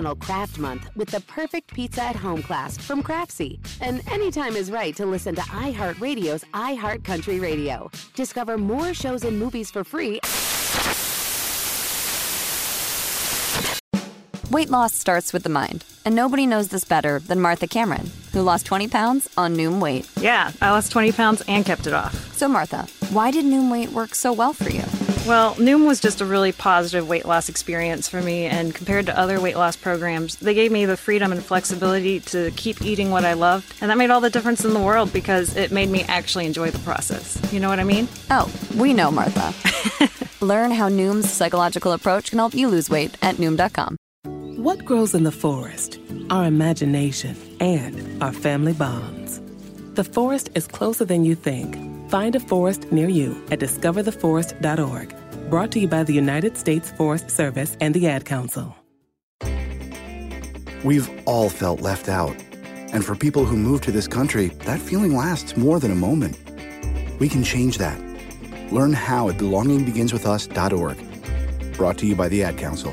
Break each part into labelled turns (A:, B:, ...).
A: National Craft Month with the perfect pizza at home class from Craftsy. And anytime is right to listen to iHeartRadio's iHeart Country Radio. Discover more shows and movies for free
B: Weight loss starts with the mind, and nobody knows this better than Martha Cameron, who lost 20 pounds on Noom Weight.
C: Yeah, I lost 20 pounds and kept it off.
B: So, Martha, why did Noom Weight work so well for you?
C: Well, Noom was just a really positive weight loss experience for me, and compared to other weight loss programs, they gave me the freedom and flexibility to keep eating what I loved, and that made all the difference in the world because it made me actually enjoy the process. You know what I mean?
B: Oh, we know, Martha. Learn how Noom's psychological approach can help you lose weight at Noom.com.
D: What grows in the forest? Our imagination and our family bonds. The forest is closer than you think. Find a forest near you at discovertheforest.org. Brought to you by the United States Forest Service and the Ad Council.
E: We've all felt left out. And for people who move to this country, that feeling lasts more than a moment. We can change that. Learn how at belongingbeginswithus.org. Brought to you by the Ad Council.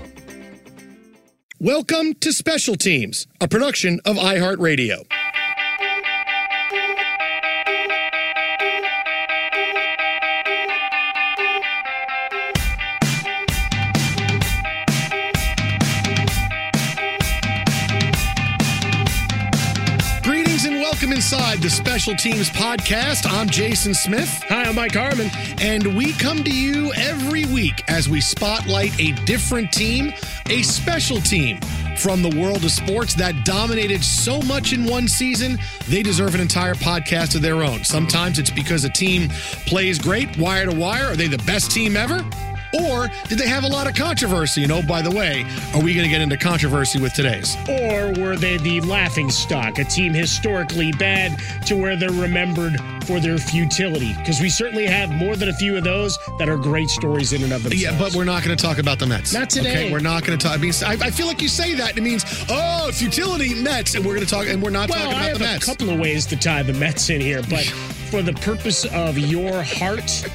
F: Welcome to Special Teams, a production of iHeartRadio. Inside the Special Teams podcast. I'm Jason Smith. Hi, I'm Mike Harmon. And we come to you every week as we spotlight a different team, a special team from the world of sports that dominated so much in one season, they deserve an entire podcast of their own. Sometimes it's because a team plays great, wire to wire. Are they the best team ever? Or did they have a lot of controversy? You know, by the way, are we going to get into controversy with today's?
G: Or were they the laughing stock, a team historically bad to where they're remembered for their futility? Because we certainly have more than a few of those that are great stories in and of themselves.
F: Yeah, but we're not going to talk about the Mets.
G: Not today.
F: Okay, we're not going to talk. I mean, I, I feel like you say that. It means, oh, futility Mets, and we're going to talk, and we're not
G: well,
F: talking
G: I
F: about
G: have
F: the
G: a couple of ways to tie the Mets in here, but for the purpose of your heart,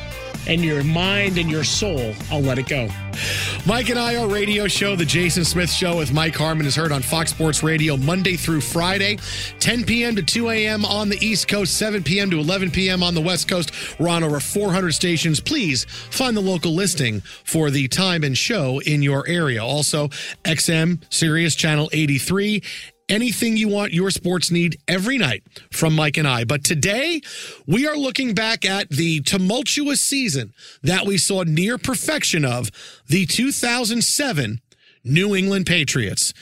G: and your mind and your soul, I'll let it go.
F: Mike and I, our radio show, The Jason Smith Show with Mike Harmon, is heard on Fox Sports Radio Monday through Friday, 10 p.m. to 2 a.m. on the East Coast, 7 p.m. to 11 p.m. on the West Coast. We're on over 400 stations. Please find the local listing for the time and show in your area. Also, XM, Sirius Channel 83 anything you want your sports need every night from Mike and I. But today, we are looking back at the tumultuous season that we saw near perfection of the 2007 New England Patriots.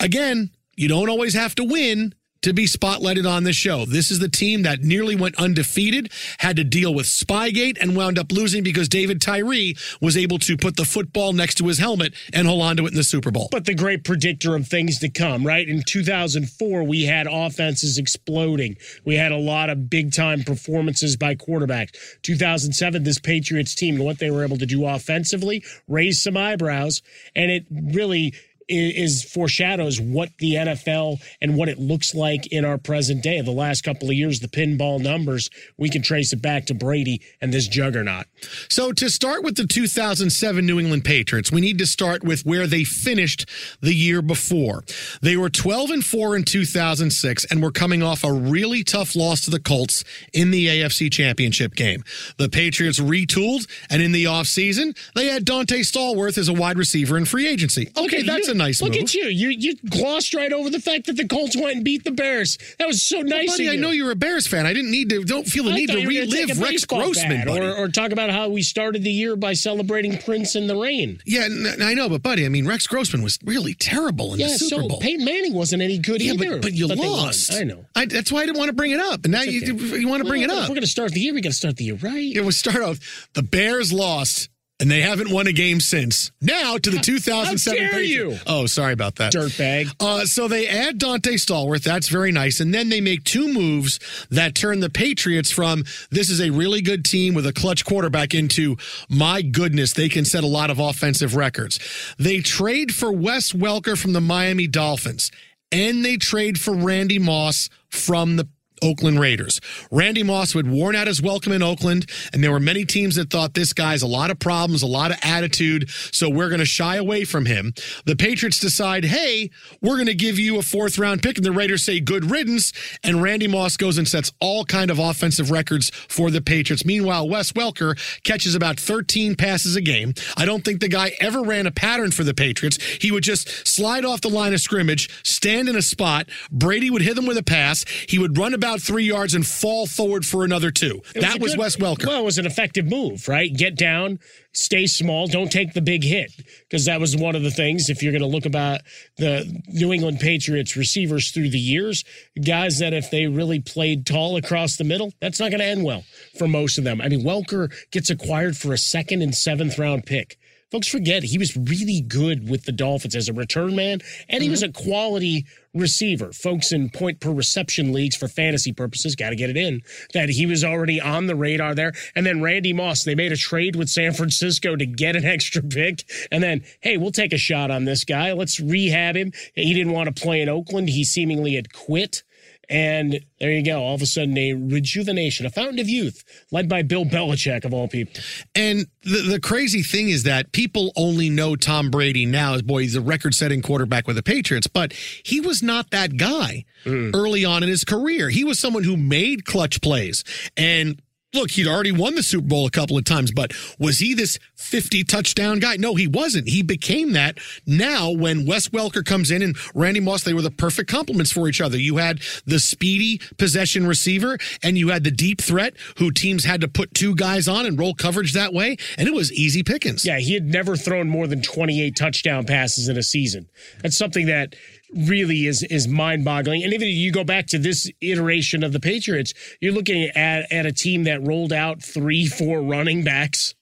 F: Again, you don't always have to win to be spotlighted on this show. This is the team that nearly went undefeated, had to deal with Spygate, and wound up losing because David Tyree was able to put the football next to his helmet and hold on to it in the Super Bowl.
G: But the great predictor of things to come, right? In 2004, we had offenses exploding. We had a lot of big time performances by quarterbacks. 2007, this Patriots team and what they were able to do offensively raised some eyebrows, and it really is, foreshadows what the NFL and what it looks like in our present day. The last couple of years, the pinball numbers, we can trace it back to Brady and this juggernaut.
F: So, to start with the 2007 New England Patriots, we need to start with where they finished the year before. They were 12 and 4 in 2006 and were coming off a really tough loss to the Colts in the AFC Championship game. The Patriots retooled, and in the offseason, they had Donté Stallworth as a wide receiver in free agency. Okay, that's
G: you,
F: a nice
G: look
F: move.
G: at you. You you glossed right over the fact that the Colts went and beat the Bears. That was so nice.
F: Well, buddy, I know you're a Bears fan. I didn't need to. Don't feel the
G: I
F: need to
G: thought you were gonna take
F: relive Rex Grossman,
G: or, or talk about how we started the year by celebrating Prince in the rain.
F: yeah, n- I know, but buddy, I mean, Rex Grossman was really terrible in
G: yeah,
F: the Super
G: so
F: Bowl.
G: Peyton Manning wasn't any good
F: yeah,
G: either.
F: but, but you
G: won.
F: lost.
G: I know.
F: I, that's why I didn't want to bring it up, and now you
G: okay.
F: you want to bring it up.
G: If we're going to start the year, we got to start the year right.
F: It was start off. The Bears lost, and they haven't won a game since. Now to the 2007.
G: How dare
F: Patriots.
G: you.
F: Oh, sorry about that.
G: Dirtbag.
F: Uh, so they add Donté Stallworth. That's very nice. And then they make two moves that turn the Patriots from this is a really good team with a clutch quarterback into my goodness, they can set a lot of offensive records. They trade for Wes Welker from the Miami Dolphins, and they trade for Randy Moss from the Oakland Raiders. Randy Moss had worn out his welcome in Oakland, and there were many teams that thought this guy's a lot of problems, a lot of attitude, so we're going to shy away from him. The Patriots decide, hey, we're going to give you a fourth round pick, and the Raiders say good riddance, and Randy Moss goes and sets all kind of offensive records for the Patriots. Meanwhile, Wes Welker catches about 13 passes a game. I don't think the guy ever ran a pattern for the Patriots. He would just slide off the line of scrimmage, stand in a spot. Brady would hit him with a pass. He would run about three yards and fall forward for another two.
G: It
F: that was
G: good-
F: Wes Welker.
G: Well, it was an effective move, right? Get down, stay small, don't take the big hit. Because that was one of the things, if you're going to look about the New England Patriots receivers through the years, guys that if they really played tall across the middle, that's not going to end well for most of them. I mean, Welker gets acquired for a second and seventh round pick. Folks forget he was really good with the Dolphins as a return man, and he was mm-hmm. a quality receiver. Folks in point per reception leagues for fantasy purposes, got to get it in, that he was already on the radar there. And then Randy Moss, they made a trade with San Francisco to get an extra pick. And then, hey, we'll take a shot on this guy. Let's rehab him. He didn't want to play in Oakland. He seemingly had quit. And there you go. All of a sudden, a rejuvenation, a fountain of youth, led by Bill Belichick, of all people.
F: And the, the crazy thing is that people only know Tom Brady now as boy, he's a record setting quarterback with the Patriots, but he was not that guy mm. early on in his career. He was someone who made clutch plays. And look, he'd already won the Super Bowl a couple of times, but was he this 50 touchdown guy? No, he wasn't. He became that now when Wes Welker comes in and Randy Moss, they were the perfect complements for each other. You had the speedy possession receiver and you had the deep threat who teams had to put two guys on and roll coverage that way. And it was easy pickings.
G: Yeah, he had never thrown more than 28 touchdown passes in a season. That's something that really is is mind-boggling. And even if you go back to this iteration of the Patriots, you're looking at at a team that rolled out three, four running backs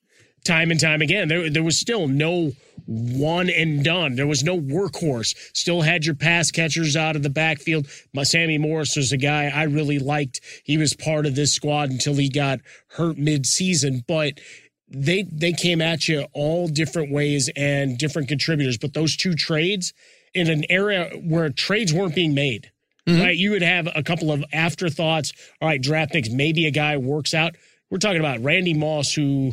G: time and time again. There there was still no one and done. There was no workhorse. Still had your pass catchers out of the backfield. My Sammy Morris was a guy I really liked. He was part of this squad until he got hurt mid-season, but they they came at you all different ways and different contributors. But those two trades in an era where trades weren't being made, mm-hmm. right? You would have a couple of afterthoughts. All right, draft picks. Maybe a guy works out. we're talking about Randy Moss, who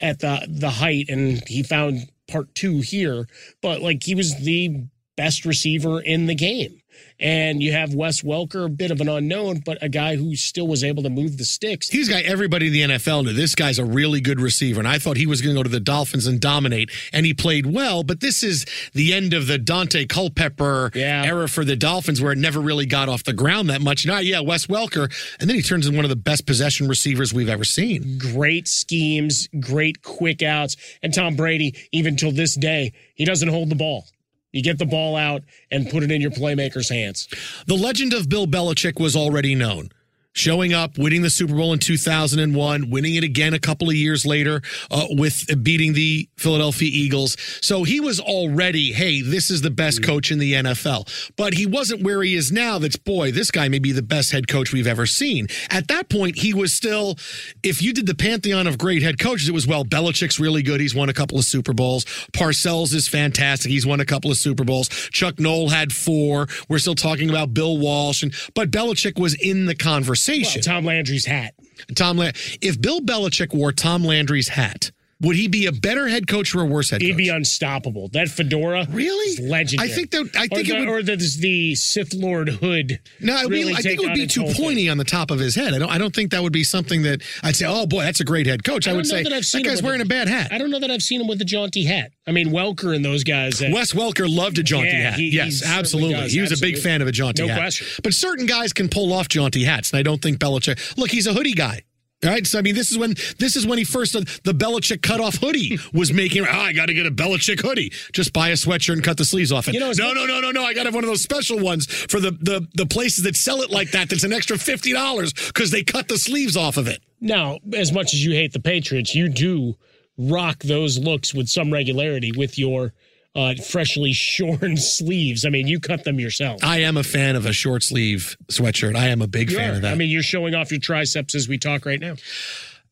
G: at the the height, and he found part two here, but like he was the best receiver in the game. And you have Wes Welker, a bit of an unknown, but a guy who still was able to move the sticks.
F: He's got everybody in the NFL knew. This guy's a really good receiver. And I thought he was going to go to the Dolphins and dominate. And he played well, but this is the end of the Daunte Culpepper
G: Yeah.
F: era for the Dolphins where it never really got off the ground that much. Now, yeah, Wes Welker. And then he turns into one of the best possession receivers we've ever seen.
G: great schemes, great quick outs. And Tom Brady, even till this day, he doesn't hold the ball. You get the ball out and put it in your playmaker's hands.
F: The legend of Bill Belichick was already known. Showing up, winning the Super Bowl in 2001, winning it again a couple of years later uh, with beating the Philadelphia Eagles. So he was already, hey, this is the best coach in the NFL. But he wasn't where he is now. That's, boy, this guy may be the best head coach we've ever seen. At that point, he was still, if you did the pantheon of great head coaches, it was, well, Belichick's really good. He's won a couple of Super Bowls. Parcells is fantastic. He's won a couple of Super Bowls. Chuck Noll had four. We're still talking about Bill Walsh. And But Belichick was in the conversation.
G: Tom Landry's hat.
F: Tom, La- if Bill Belichick wore Tom Landry's hat, would he be a better head coach or a worse head coach?
G: He'd
F: coach?
G: be unstoppable. That fedora,
F: really,
G: is legendary.
F: I think that- I think
G: or
F: it
G: the,
F: would-
G: or the, the Sith Lord hood.
F: No, be-
G: really
F: I think it would be too
G: whole thing.
F: pointy on the top of his head. I don't. I don't think that would be something that I'd say. Oh boy, that's a great head coach. I,
G: don't
F: would say
G: that,
F: that,
G: I've seen him
F: guy's wearing a bad hat.
G: I don't know that I've seen him with a jaunty hat. I mean, Welker and those guys. uh,
F: Wes Welker loved a jaunty
G: Yeah,
F: hat.
G: he-
F: yes, absolutely.
G: does,
F: he was a big fan of a jaunty hat.
G: No
F: hat.
G: question.
F: But certain guys can pull off jaunty hats, and I don't think Belichick. Look, he's a hoodie guy. All right, so I mean, this is when this is when he first uh, the Belichick cutoff hoodie was making. Oh, I got to get a Belichick hoodie. Just buy a sweatshirt and cut the sleeves off it.
G: You know,
F: no, no, no, no, no. I got to have one of those special ones for the the the places that sell it like that. That's an extra fifty dollars because they cut the sleeves off of it.
G: Now, as much as you hate the Patriots, you do rock those looks with some regularity with your uh, freshly shorn sleeves. I mean, you cut them yourself.
F: I am a fan of a short sleeve sweatshirt. I am a big
G: You
F: fan
G: are.
F: of that.
G: I mean, you're showing off your triceps as we talk right now.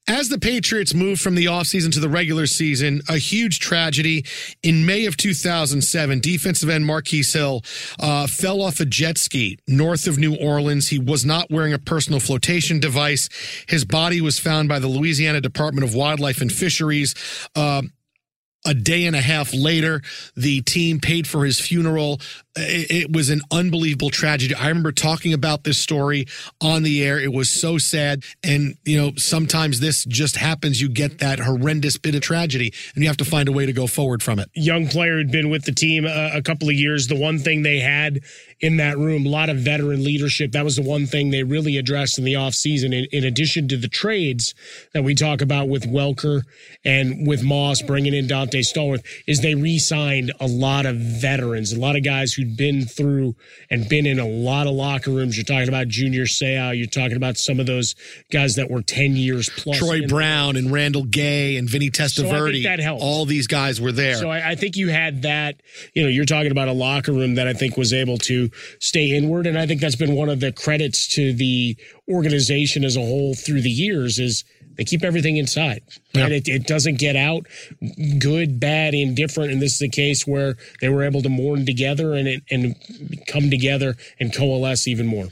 F: As the Patriots moved from the offseason to the regular season, a huge tragedy. In May of 2007, defensive end Marquise Hill uh, fell off a jet ski north of New Orleans. He was not wearing a personal flotation device. His body was found by the Louisiana Department of Wildlife and Fisheries. Uh, a day and a half later, the team paid for his funeral. It, was an unbelievable tragedy. I remember talking about this story on the air. It was so sad. And, you know, sometimes this just happens. You get that horrendous bit of tragedy, and you have to find a way to go forward from it.
G: Young player had been with the team a, a couple of years. The one thing they had in that room, a lot of veteran leadership. That was the one thing they really addressed in the offseason, in, in addition to the trades that we talk about with Welker and with Moss bringing in Donté Stallworth, is they re signed a lot of veterans, a lot of guys who'd been through and been in a lot of locker rooms. You're talking about Junior Seau, you're talking about some of those guys that were 10 years plus.
F: Troy Brown and Randall Gay and Vinny
G: So I
F: Testaverde.
G: think that helps.
F: All these guys were there.
G: So I, I think you had that. You know, you're talking about a locker room that I think was able to stay inward, and I think that's been one of the credits to the organization as a whole through the years is they keep everything inside.
F: Yeah.
G: And it, it doesn't get out. Good, bad, indifferent, and this is a case where they were able to mourn together and it, and come together and coalesce even more.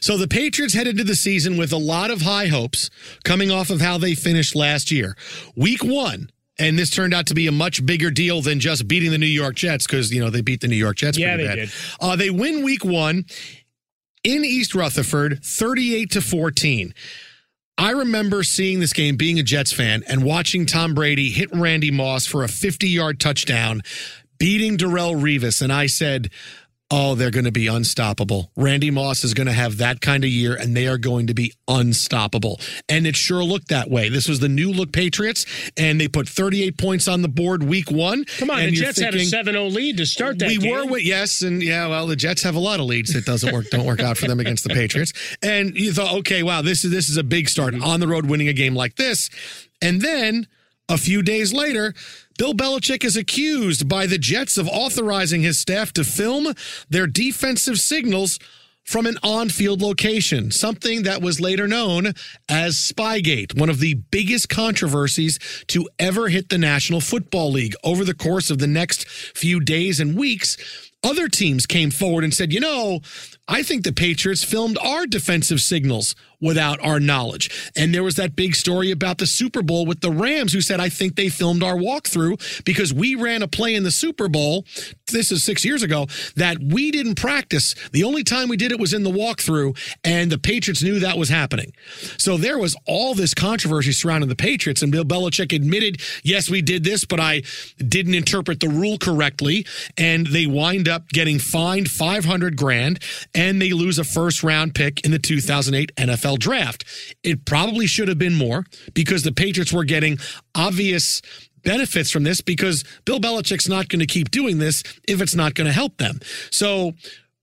F: So the Patriots head into the season with a lot of high hopes coming off of how they finished last year. Week one, and this turned out to be a much bigger deal than just beating the New York Jets because, you know, they beat the New York Jets
G: Yeah,
F: pretty
G: they
F: bad.
G: did.
F: Uh, they win week one in East Rutherford, 38 to 14. I remember seeing this game, being a Jets fan, and watching Tom Brady hit Randy Moss for a 50 yard touchdown, beating Darrelle Revis. And I said, Oh, they're going to be unstoppable. Randy Moss is going to have that kind of year, and they are going to be unstoppable. And it sure looked that way. This was the new look Patriots, and they put 38 points on the board week one.
G: Come on,
F: and
G: the Jets had a
F: thinking-
G: 7 0 lead to start that week.
F: we
G: game.
F: were with yes, and yeah, well, the Jets have a lot of leads that doesn't work, don't work out for them against the Patriots. And you thought, okay, wow, this is this is a big start on the road, winning a game like this, and then a few days later. Bill Belichick is accused by the Jets of authorizing his staff to film their defensive signals from an on field location, something that was later known as Spygate, one of the biggest controversies to ever hit the National Football League. Over the course of the next few days and weeks, other teams came forward and said, you know, I think the Patriots filmed our defensive signals without our knowledge. And there was that big story about the Super Bowl with the Rams who said, I think they filmed our walkthrough because we ran a play in the Super Bowl. This is six years ago that we didn't practice. The only time we did it was in the walkthrough, and the Patriots knew that was happening. So there was all this controversy surrounding the Patriots, and Bill Belichick admitted, yes, we did this, but I didn't interpret the rule correctly. And they wind up getting fined 500 grand and they lose a first round pick in the 2008 NFL draft. It probably should have been more because the Patriots were getting obvious benefits from this because Bill Belichick's not going to keep doing this if it's not going to help them. So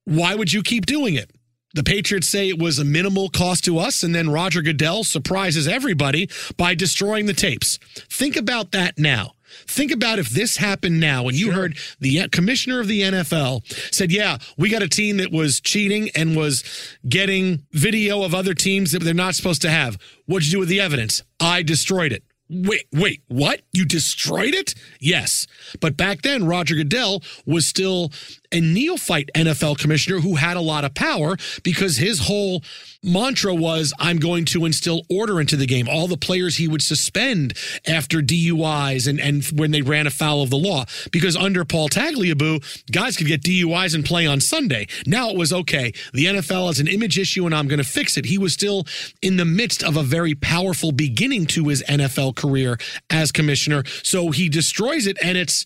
F: why would you keep doing it? The Patriots say it was a minimal cost to us, and then Roger Goodell surprises everybody by destroying the tapes. Think about that now. Think about if this happened now and you sure. heard the commissioner of the NFL said, Yeah, we got a team that was cheating and was getting video of other teams that they're not supposed to have. What'd you do with the evidence? I destroyed it. Wait, wait, what? You destroyed it? Yes. But back then, Roger Goodell was still a neophyte NFL commissioner who had a lot of power because his whole mantra was I'm going to instill order into the game. All the players he would suspend after DUIs and, and when they ran afoul of the law. Because under Paul Tagliabue, guys could get DUIs and play on Sunday. Now it was okay. The NFL has an image issue and I'm going to fix it. He was still in the midst of a very powerful beginning to his NFL career as commissioner. So he destroys it and it's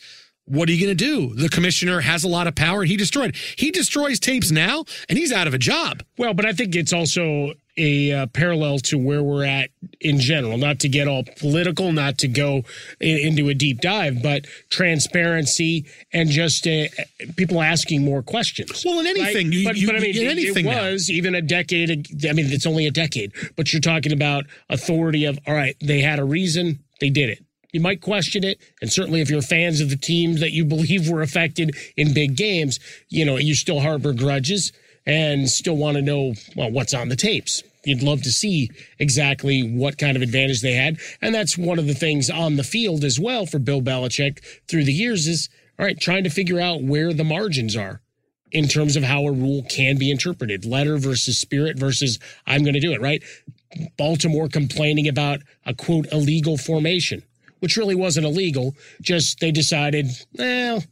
F: what are you going to do? The commissioner has a lot of power. He destroyed. He destroys tapes now, and he's out of a job.
G: Well, but I think it's also a uh, parallel to where we're at in general. Not to get all political, not to go in, into a deep dive, but transparency and just uh, people asking more questions.
F: Well, in anything, right? you,
G: but,
F: you,
G: but I mean,
F: in
G: it,
F: anything
G: it was now. even a decade. I mean, it's only a decade, but you're talking about authority of all right. They had a reason. They did it. You might question it. And certainly if you're fans of the teams that you believe were affected in big games, you know, you still harbor grudges and still want to know, well, what's on the tapes. You'd love to see exactly what kind of advantage they had. And that's one of the things on the field as well for Bill Belichick through the years is, all right, trying to figure out where the margins are in terms of how a rule can be interpreted letter versus spirit versus I'm going to do it, right? Baltimore complaining about a quote illegal formation which really wasn't illegal. Just they decided, well,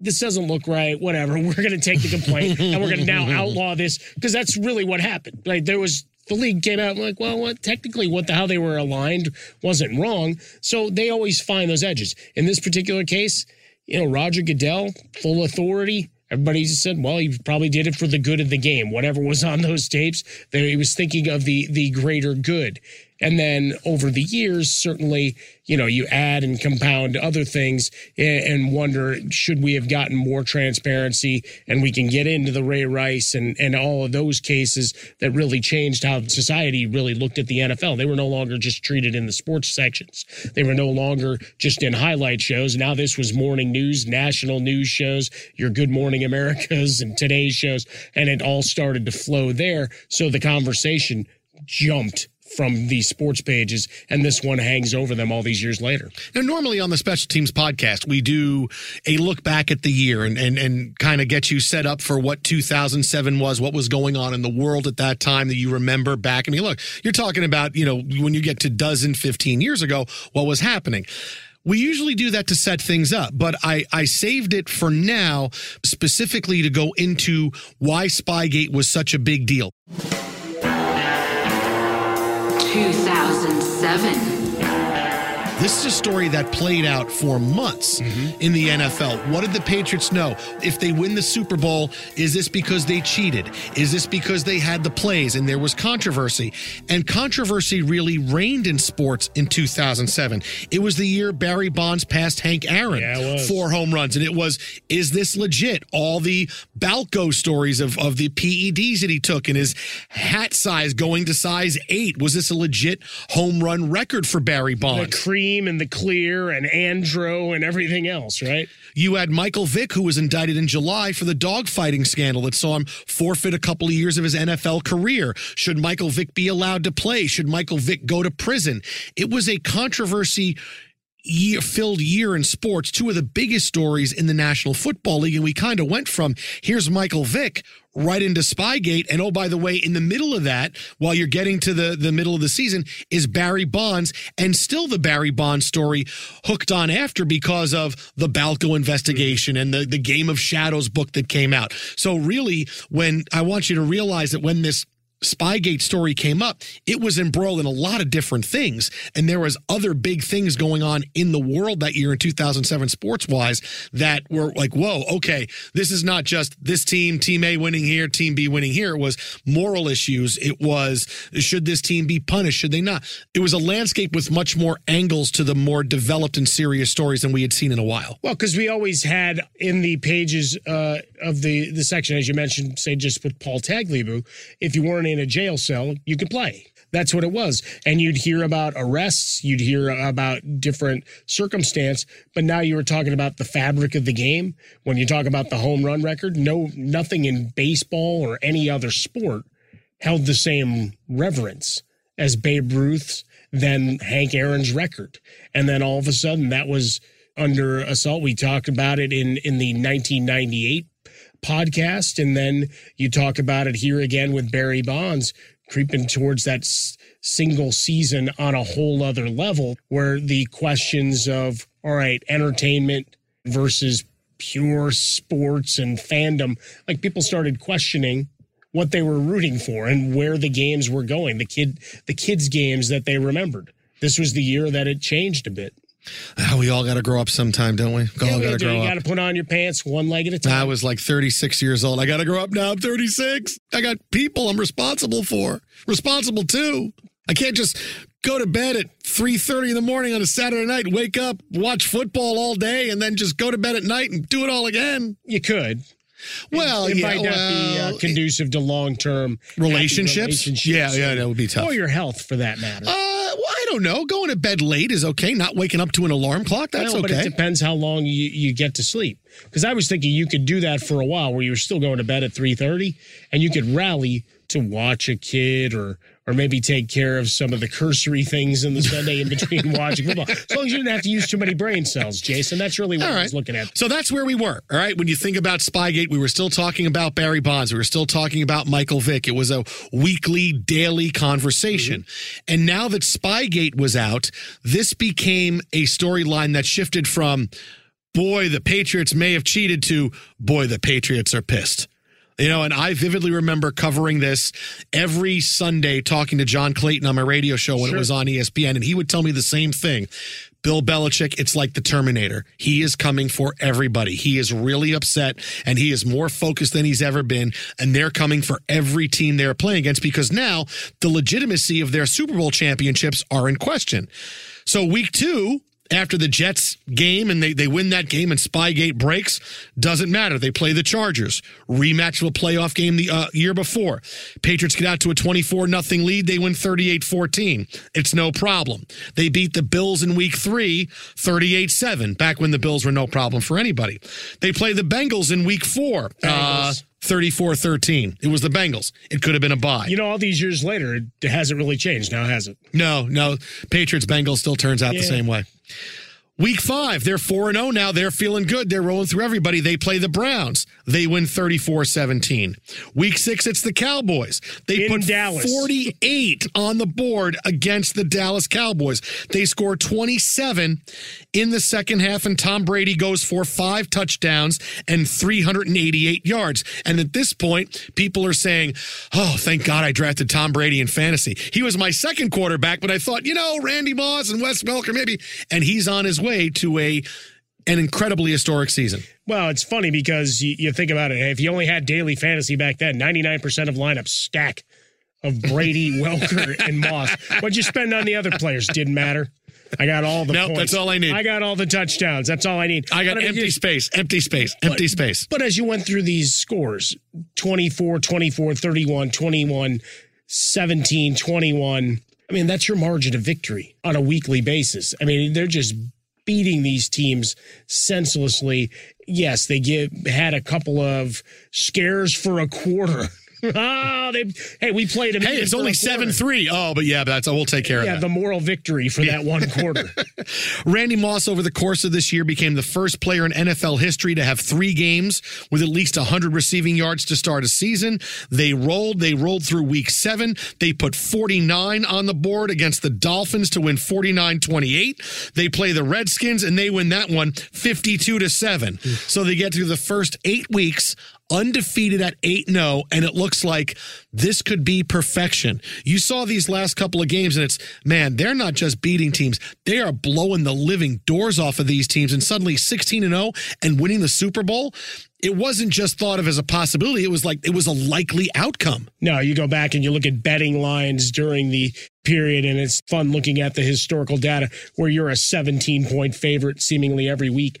G: this doesn't look right. Whatever. We're going to take the complaint and we're going to now outlaw this because that's really what happened. Like There was the league came out like, well, what, technically, what the how they were aligned wasn't wrong. So they always find those edges. In this particular case, you know, Roger Goodell, full authority. Everybody just said, well, he probably did it for the good of the game. Whatever was on those tapes, there he was thinking of the the greater good. And then over the years, certainly, you know, you add and compound other things and wonder, should we have gotten more transparency? And we can get into the Ray Rice and, and all of those cases that really changed how society really looked at the NFL. They were no longer just treated in the sports sections. They were no longer just in highlight shows. Now this was morning news, national news shows, your Good Morning Americas and today's shows. And it all started to flow there. So the conversation jumped from these sports pages, and this one hangs over them all these years later.
F: Now, normally on the Special Teams podcast, we do a look back at the year and and, and kind of get you set up for what 2007 was, what was going on in the world at that time that you remember back. I mean, look, you're talking about, you know, when you get to dozen, 15 years ago, what was happening. We usually do that to set things up, but I, I saved it for now specifically to go into why Spygate was such a big deal.
H: 2007.
F: This is a story that played out for months mm-hmm. in the NFL. What did the Patriots know? If they win the Super Bowl, is this because they cheated? Is this because they had the plays and there was controversy? And controversy really reigned in sports in 2007. It was the year Barry Bonds passed Hank Aaron
G: yeah,
F: four home runs. And it was, is this legit? All the Balco stories of, of the PEDs that he took and his hat size going to size eight. Was this a legit home run record for Barry Bonds?
G: The cream and the clear and Andro and everything else, right?
F: You had Michael Vick, who was indicted in July for the dogfighting scandal that saw him forfeit a couple of years of his NFL career. Should Michael Vick be allowed to play? Should Michael Vick go to prison? It was a controversy year filled year in sports, two of the biggest stories in the National Football League. And we kind of went from here's Michael Vick right into Spygate. And oh, by the way, in the middle of that, while you're getting to the, the middle of the season, is Barry Bonds and still the Barry Bonds story hooked on after because of the Balco investigation and the, the Game of Shadows book that came out. So really, when I want you to realize that when this Spygate story came up, it was embroiled in a lot of different things. And there was other big things going on in the world that year in 2007 sports wise that were like, whoa, okay, this is not just this team, team A winning here, team B winning here. It was moral issues. It was, should this team be punished? Should they not? It was a landscape with much more angles to the more developed and serious stories than we had seen in a while.
G: Well, because we always had in the pages uh, of the, the section, as you mentioned, say just with Paul Tagliabue, if you weren't in a jail cell, you could play. That's what it was. And you'd hear about arrests, you'd hear about different circumstance, but now you were talking about the fabric of the game. When you talk about the home run record, no nothing in baseball or any other sport held the same reverence as Babe Ruth's than Hank Aaron's record. And then all of a sudden that was under assault. We talked about it in in the 1998 podcast. And then you talk about it here again with Barry Bonds creeping towards that s- single season on a whole other level where the questions of, all right, entertainment versus pure sports and fandom, like people started questioning what they were rooting for and where the games were going, the kid, the kids' games that they remembered. This was the year that it changed a bit.
F: Oh, we all got to grow up sometime, don't we? We all
G: Yeah,
F: got to grow
G: you
F: up.
G: got to put on your pants one leg at a time.
F: I was like 36 years old. I got to grow up now. I'm 36. I got people I'm responsible for. Responsible too. I can't just go to bed at 3:30 in the morning on a Saturday night, wake up, watch football all day and then just go to bed at night and do it all again.
G: You could.
F: Well,
G: it
F: yeah,
G: might not be uh,
F: well,
G: conducive to long term
F: relationships? Yeah, yeah, that would be tough.
G: Or your health, for that matter.
F: Uh, well, I don't know. Going to bed late is okay. Not waking up to an alarm clock, that's
G: Well, But
F: okay.
G: it depends how long you, you get to sleep. Because I was thinking you could do that for a while, where you were still going to bed at three thirty, and you could rally to watch a kid or or maybe take care of some of the cursory things in the Sunday in between watching football. As long as you didn't have to use too many brain cells, Jason. That's really what
F: All
G: I was looking at.
F: So that's where we were. All right. When you think about Spygate, we were still talking about Barry Bonds. We were still talking about Michael Vick. It was a weekly, daily conversation. Mm-hmm. And now that Spygate was out, this became a storyline that shifted from, boy, the Patriots may have cheated to, boy, the Patriots are pissed. You know, and I vividly remember covering this every Sunday, talking to John Clayton on my radio show when it was on ESPN, and he would tell me the same thing. Bill Belichick, it's like the Terminator. He is coming for everybody. He is really upset and he is more focused than he's ever been. And they're coming for every team they're playing against because now the legitimacy of their Super Bowl championships are in question. So, week two, after the Jets game and they, they win that game and Spygate breaks, doesn't matter. They play the Chargers. Rematch of a playoff game the uh, year before. Patriots get out to a 24 nothing lead. They win 38 14. It's no problem. They beat the Bills in week three 38 7, back when the Bills were no problem for anybody. They play the Bengals in week four. Uh. 34 13. It was the Bengals. It could have been a bye.
G: You know, all these years later, it hasn't really changed now, has it?
F: No, no. Patriots Bengals still turns out the same way. Week five, they're 4 0 now. They're feeling good. They're rolling through everybody. They play the Browns. They win 34 17. Week six, it's the Cowboys. They
G: In
F: put
G: Dallas.
F: 48 on the board against the Dallas Cowboys. They score 27 in the second half, and Tom Brady goes for five touchdowns and 388 yards. And at this point, people are saying, Oh, thank God I drafted Tom Brady in fantasy. He was my second quarterback, but I thought, you know, Randy Moss and Wes Welker, maybe. And he's on his way to a an incredibly historic season.
G: Well, it's funny because you, you think about it. If you only had daily fantasy back then, 99% of lineups stack of Brady, Welker, and Moss. What'd you spend on the other players? Didn't matter. I got all the
F: Nope,
G: points.
F: that's all I need.
G: I got all the touchdowns. That's all I need.
F: I got
G: But
F: empty space, empty space, empty space.
G: But as you went through these scores 24, 24, 31, 21, 17, 21, I mean, that's your margin of victory on a weekly basis. I mean, they're just beating these teams senselessly. Yes, they give, had a couple of scares for a quarter. Oh, they, hey, we played them.
F: Hey, it's only seven three. Oh, but yeah, but that's we'll take care
G: yeah,
F: of that.
G: Yeah, the moral victory for that one quarter.
F: Randy Moss, over the course of this year, became the first player in NFL history to have three games with at least 100 receiving yards to start a season. They rolled. They rolled through week seven. They put 49 on the board against the Dolphins to win 49 28. They play the Redskins and they win that one 52 to 7. Hmm. So they get through the first eight weeks undefeated at 8 0, and it looks like this could be perfection. You saw these last couple of games, and it's, man, they're not just beating teams, they are blowing the living doors off of these teams, and suddenly 16 0 and winning the Super Bowl. It wasn't just thought of as a possibility. It was like it was a likely outcome.
G: No, you go back and you look at betting lines during the period, and it's fun looking at the historical data where you're a 17 point favorite seemingly every week.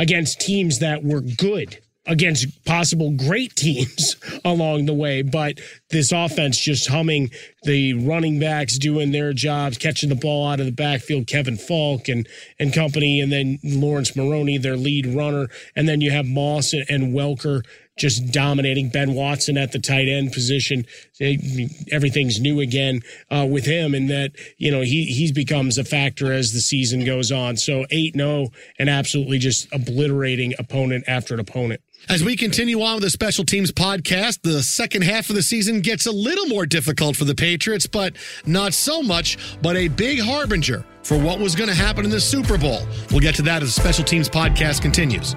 G: Against teams that were good against possible great teams along the way. But this offense just humming, the running backs doing their jobs, catching the ball out of the backfield, Kevin Faulk and and company, and then Laurence Maroney, their lead runner, and then you have Moss and, and Welker just dominating Ben Watson at the tight end position. Everything's new again uh, with him, and that you know he he becomes a factor as the season goes on. So eight zero and absolutely just obliterating opponent after an opponent.
F: As we continue on with the special teams podcast, the second half of the season gets a little more difficult for the Patriots, but not so much, but a big harbinger for what was going to happen in the Super Bowl. We'll get to that as the special teams podcast continues.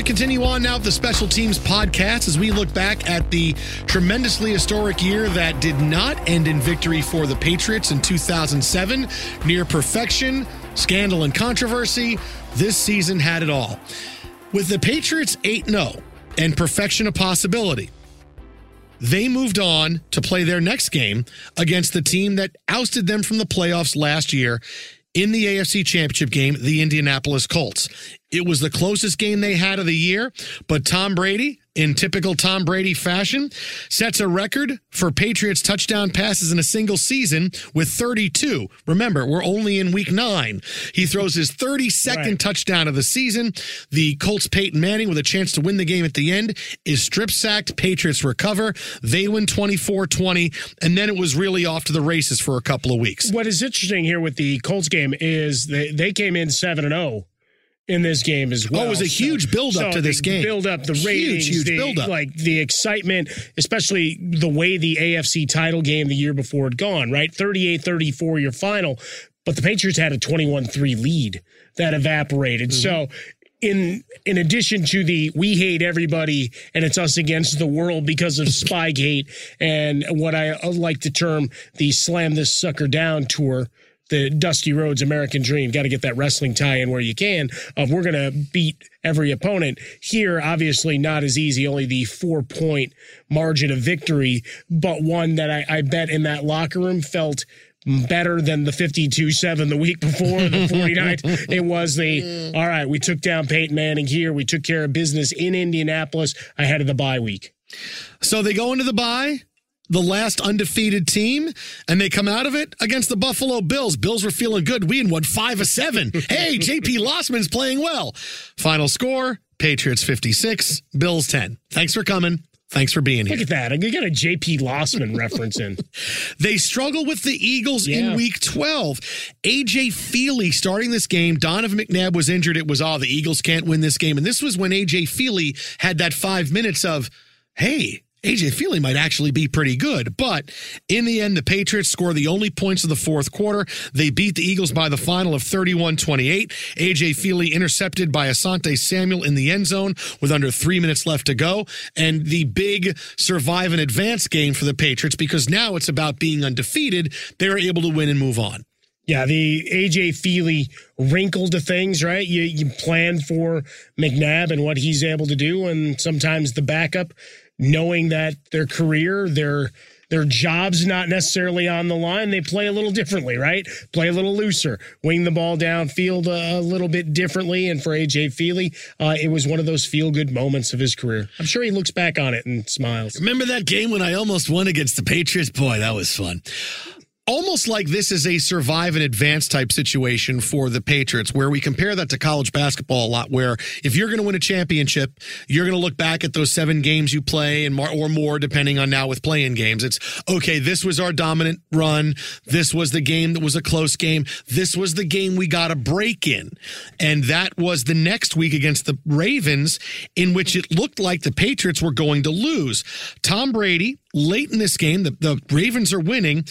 F: To continue on now with the Special Teams podcast as we look back at the tremendously historic year that did not end in victory for the Patriots in 2007. Near perfection, scandal, and controversy, this season had it all. With the Patriots 8 0 and perfection a possibility, they moved on to play their next game against the team that ousted them from the playoffs last year in the AFC Championship game, the Indianapolis Colts. It was the closest game they had of the year, but Tom Brady, in typical Tom Brady fashion, sets a record for Patriots touchdown passes in a single season with 32. Remember, we're only in week nine. He throws his 32nd
G: Right.
F: touchdown of the season. The Colts Peyton Manning, with a chance to win the game at the end, is strip sacked. Patriots recover. They win 24 20, and then it was really off to the races for a couple of weeks.
G: What is interesting here with the Colts game is they, they came in 7 and 0 in this game as well.
F: Oh, it was a huge build-up
G: so
F: to this
G: the
F: game.
G: Build up the
F: Huge,
G: ratings,
F: huge
G: the,
F: build-up.
G: like the excitement, especially the way the AFC title game the year before had gone, right? 38-34 your final, but the Patriots had a 21-3 lead that evaporated.
F: Mm-hmm.
G: So in in addition to the we hate everybody and it's us against the world because of Spygate and what I like to term the slam this sucker down tour the Dusty Rhodes American Dream. Got to get that wrestling tie in where you can. Of we're going to beat every opponent. Here, obviously, not as easy. Only the four point margin of victory, but one that I, I bet in that locker room felt better than the 52-7 the week before the 49th it was the mm. all right we took down peyton manning here we took care of business in indianapolis ahead of the bye week
F: so they go into the bye the last undefeated team, and they come out of it against the Buffalo Bills. Bills were feeling good. We had won five of seven. hey, JP Losman's playing well. Final score Patriots 56, Bills 10. Thanks for coming. Thanks for being here.
G: Look at that. You got a JP Losman reference in.
F: They struggle with the Eagles
G: Yeah.
F: in week 12. AJ Feeley starting this game. Donovan McNabb was injured. It was, oh, the Eagles can't win this game. And this was when AJ Feeley had that five minutes of, hey, AJ Feeley might actually be pretty good. But in the end, the Patriots score the only points of the fourth quarter. They beat the Eagles by the final of 31 28. AJ Feeley intercepted by Asante Samuel in the end zone with under three minutes left to go. And the big survive and advance game for the Patriots because now it's about being undefeated. They're able to win and move on.
G: Yeah, the AJ Feely wrinkle to things, right? You you plan for McNabb and what he's able to do, and sometimes the backup, knowing that their career, their their job's not necessarily on the line, they play a little differently, right? Play a little looser, wing the ball downfield a, a little bit differently. And for AJ Feeley, uh, it was one of those feel good moments of his career. I'm sure he looks back on it and smiles.
F: Remember that game when I almost won against the Patriots? Boy, that was fun. Almost like this is a survive and advance type situation for the Patriots, where we compare that to college basketball a lot. Where if you're going to win a championship, you're going to look back at those seven games you play and more, or more, depending on now with playing games. It's okay. This was our dominant run. This was the game that was a close game. This was the game we got a break in, and that was the next week against the Ravens, in which it looked like the Patriots were going to lose. Tom Brady late in this game, the, the Ravens are winning,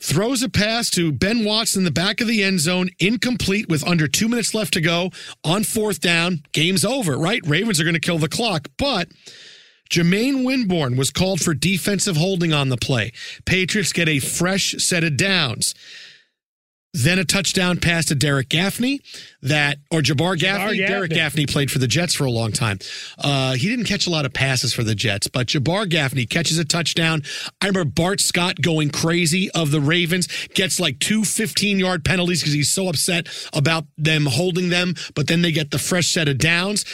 F: throws a pass to Ben Watson in the back of the end zone, incomplete with under two minutes left to go on fourth down. Game's over, right? Ravens are going to kill the clock, but. Jamaine Winborne was called for defensive holding on the play. Patriots get a fresh set of downs. Then a touchdown pass to Derek Gaffney that, or Jabbar Gaffney.
G: Gaffney.
F: Derek Gaffney played for the Jets for a long time. Uh, he didn't catch a lot of passes for the Jets, but Jabbar Gaffney catches a touchdown. I remember Bart Scott going crazy of the Ravens, gets like two 15 yard penalties because he's so upset about them holding them, but then they get the fresh set of downs.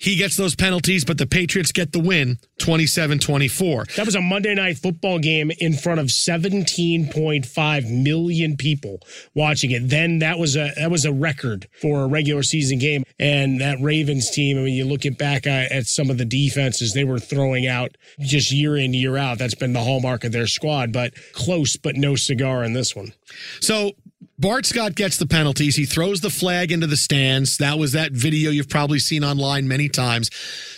F: He gets those penalties, but the Patriots get the win 27 24.
G: That was a Monday night football game in front of 17.5 million people watching it. Then that was a that was a record for a regular season game. And that Ravens team, I mean, you look at back at at some of the defenses they were throwing out just year in year out. That's been the hallmark of their squad. But close, but no cigar in this one.
F: So Bart Scott gets the penalties. He throws the flag into the stands. That was that video you've probably seen online many times.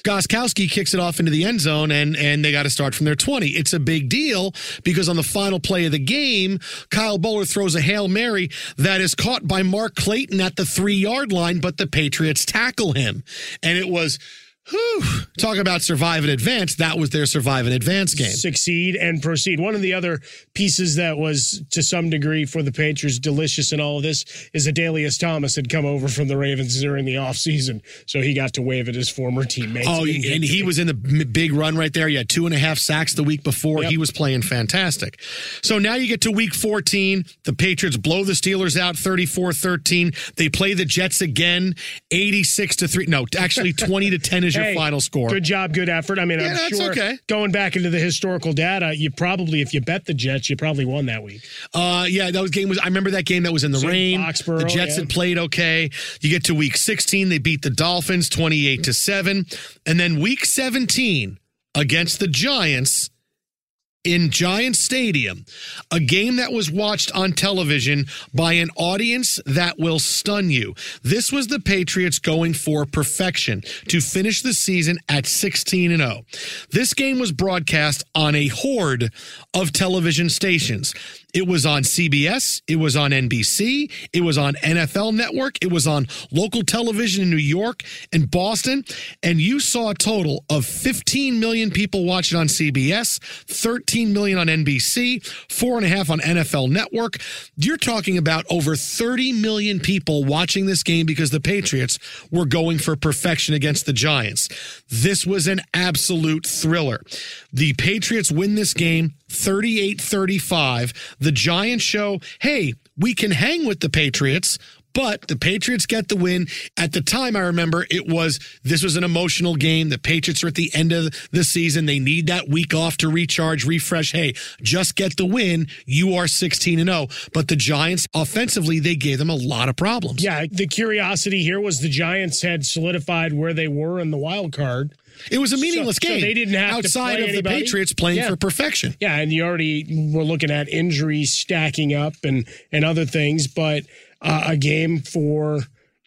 F: Gostkowski kicks it off into the end zone, and and they got to start from their 20. It's a big deal because on the final play of the game, Kyle Boller throws a Hail Mary that is caught by Mark Clayton at the three yard line, but the Patriots tackle him. And it was Whew. Talk about survive and advance. That was their survive and advance game.
G: Succeed and proceed. One of the other pieces that was to some degree for the Patriots delicious in all of this is Adalius Thomas had come over from the Ravens during the offseason. So he got to wave at his former teammates.
F: Oh, and he was in the big run right there. He had two and a half sacks the week before. He was playing fantastic. So now you get to week 14. The Patriots blow the Steelers out 34 13. They play the Jets again 86 to 3. No, actually 20 to 10 is your
G: Hey,
F: final score.
G: Good job, good effort. I mean,
F: Yeah,
G: I'm
F: that's
G: sure
F: okay.
G: going back into the historical data, you probably, if you bet the Jets, you probably won that week.
F: Uh, yeah, that was game was. I remember that game that was in the
G: Same
F: rain.
G: Foxborough,
F: the Jets
G: yeah.
F: had played okay. You get to week 16, they beat the Dolphins 28 to seven, and then week 17 against the Giants in Giant Stadium, a game that was watched on television by an audience that will stun you. This was the Patriots going for perfection to finish the season at 16 and 0. This game was broadcast on a horde of television stations. It was on CBS. It was on NBC. It was on NFL Network. It was on local television in New York and Boston. And you saw a total of 15 million people watching on CBS, 13 million on NBC, four and a half on NFL Network. You're talking about over 30 million people watching this game because the Patriots were going for perfection against the Giants. This was an absolute thriller. The Patriots win this game 38 35. The Giants show, hey, we can hang with the Patriots. But the Patriots get the win. At the time, I remember it was this was an emotional game. The Patriots are at the end of the season. They need that week off to recharge, refresh. Hey, just get the win. You are 16 and 0. But the Giants, offensively, they gave them a lot of problems.
G: Yeah, the curiosity here was the Giants had solidified where they were in the wild card.
F: It was a meaningless
G: so,
F: game.
G: So they didn't have
F: outside
G: of
F: the Patriots playing
G: yeah.
F: for perfection.
G: Yeah, and you already were looking at injuries stacking up and and other things, but uh, a game for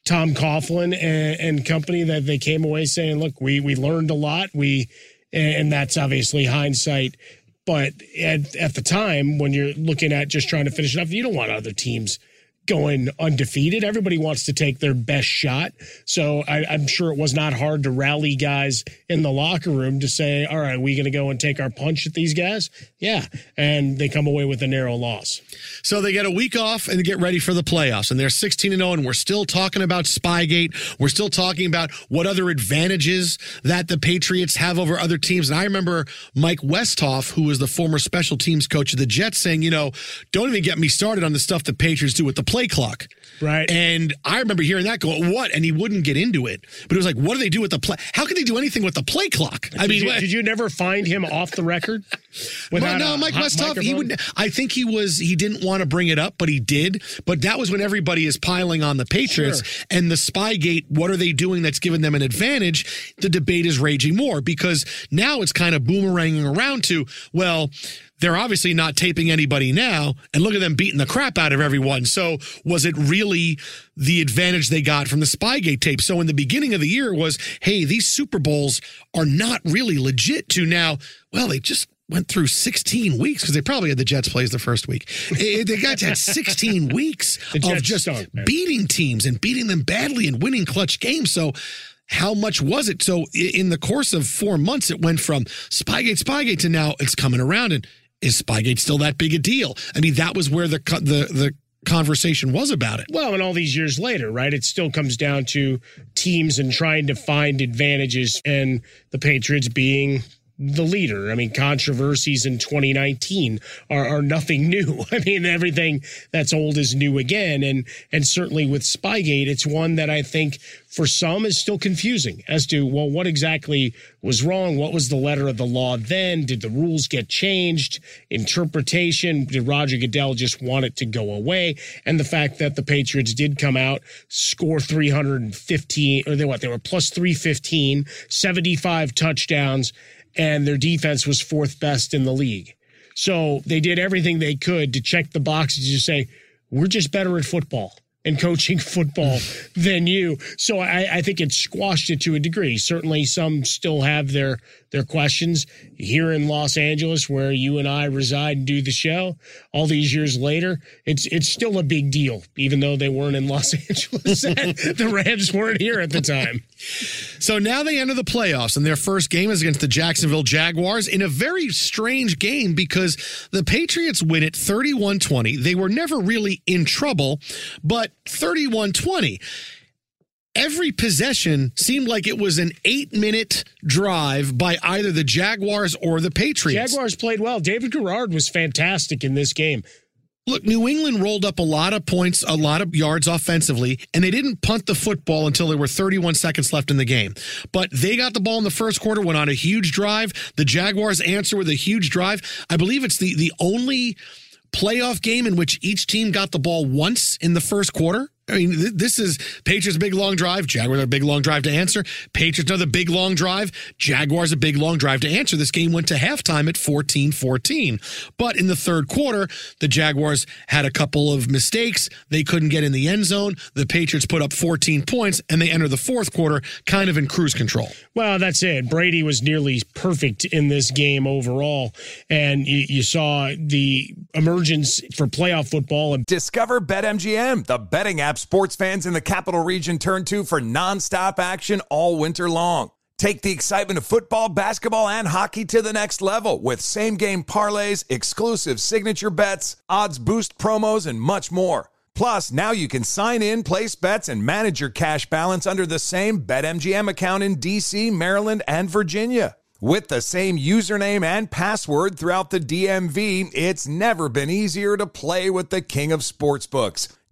G: Tom Coughlin and, and, company that they came away saying, "Look, we we learned a lot. We." And that's obviously hindsight. But at, at the time, when you're looking at just trying to finish it up, you don't want other teams going undefeated. Everybody wants to take their best shot. So I, am sure it was not hard to rally guys in the locker room to say, all right, we going to go and take our punch at these guys? Yeah. And they come away with a narrow loss.
F: So they get a week off and get ready for the playoffs. And they're 16 and 0. And we're still talking about Spygate. We're still talking about what other advantages that the Patriots have over other teams. And I remember Mike Westhoff, who was the former special teams coach of the Jets, saying, you know, don't even get me started on the stuff the Patriots do with the play clock.
G: Right.
F: And I remember hearing that go, what? And he wouldn't get into it. But it was like, what do they do with the play? How can they do anything with the play clock?
G: I
F: did
G: mean,
F: you,
G: did you never find him off the record?
F: Well, no, Mike Westhoff, he would. I think he was. He didn't want to bring it up, but he did. But that was when everybody is piling on the Patriots
G: sure.
F: and the Spygate. What are they doing that's given them an advantage? The debate is raging more because now it's kind of boomeranging around to well they're obviously not taping anybody now. And look at them beating the crap out of everyone. So was it really the advantage they got from the Spygate tape? So in the beginning of the year was, hey, these Super Bowls are not really legit to now, well, they just went through 16 weeks because they probably had the Jets plays the first week. they got to had 16 weeks of just stunk, beating teams and beating them badly and winning clutch games. So how much was it? So in the course of four months, it went from Spygate, Spygate to now it's coming around. And is Spygate still that big a deal? I mean, that was where the the the conversation was about it.
G: Well, and all these years later, right? It still comes down to teams and trying to find advantages, and the Patriots being the leader. I mean, controversies in 2019 are, are nothing new. I mean, everything that's old is new again. And, and certainly with Spygate, it's one that I think for some is still confusing as to, well, what exactly was wrong? What was the letter of the law then? Did the rules get changed? Interpretation? Did Roger Goodell just want it to go away? And the fact that the Patriots did come out, score 315, or they what? They were plus 315, 75 touchdowns and their defense was fourth best in the league. So they did everything they could to check the boxes to say, we're just better at football and coaching football than you. So I, I, think it squashed it to a degree. Certainly some still have their their questions here in Los Angeles, where you and I reside and do the show. All these years later, it's it's still a big deal, even though they weren't in Los Angeles. the Rams weren't here at the time.
F: So now they enter the playoffs, and their first game is against the Jacksonville Jaguars in a very strange game because the Patriots win it 31 20. They were never really in trouble, but 31 20 every possession seemed like it was an eight minute drive by either the Jaguars or the Patriots.
G: Jaguars played well. David Garrard was fantastic in this game.
F: Look, New England rolled up a lot of points, a lot of yards offensively, and they didn't punt the football until there were 31 seconds left in the game. But they got the ball in the first quarter, went on a huge drive. The Jaguars answer with a huge drive. I believe it's the the only playoff game in which each team got the ball once in the first quarter I mean, th- this is Patriots big long drive, Jaguars a big long drive to answer. Patriots another big long drive, Jaguars a big long drive to answer. This game went to halftime at 14-14. But in the third quarter, the Jaguars had a couple of mistakes. They couldn't get in the end zone. The Patriots put up 14 points and they enter the fourth quarter kind of in cruise control.
G: Well, that's it. Brady was nearly perfect in this game overall. And you, you saw the emergence for playoff football. And
I: Discover BetMGM, the betting app sports fans in the capital region turn to for nonstop action all winter long. Take the excitement of football, basketball, and hockey to the next level with same game parlays, exclusive signature bets, odds boost promos, and much more. Plus, now you can sign in, place bets, and manage your cash balance under the same BetMGM account in DC, Maryland, and Virginia. With the same username and password throughout the DMV, it's never been easier to play with the king of sportsbooks.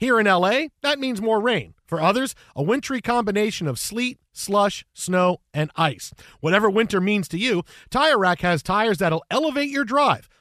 J: Here in LA, that means more rain. For others, a wintry combination of sleet, slush, snow, and ice. Whatever winter means to you, Tire Rack has tires that'll elevate your drive.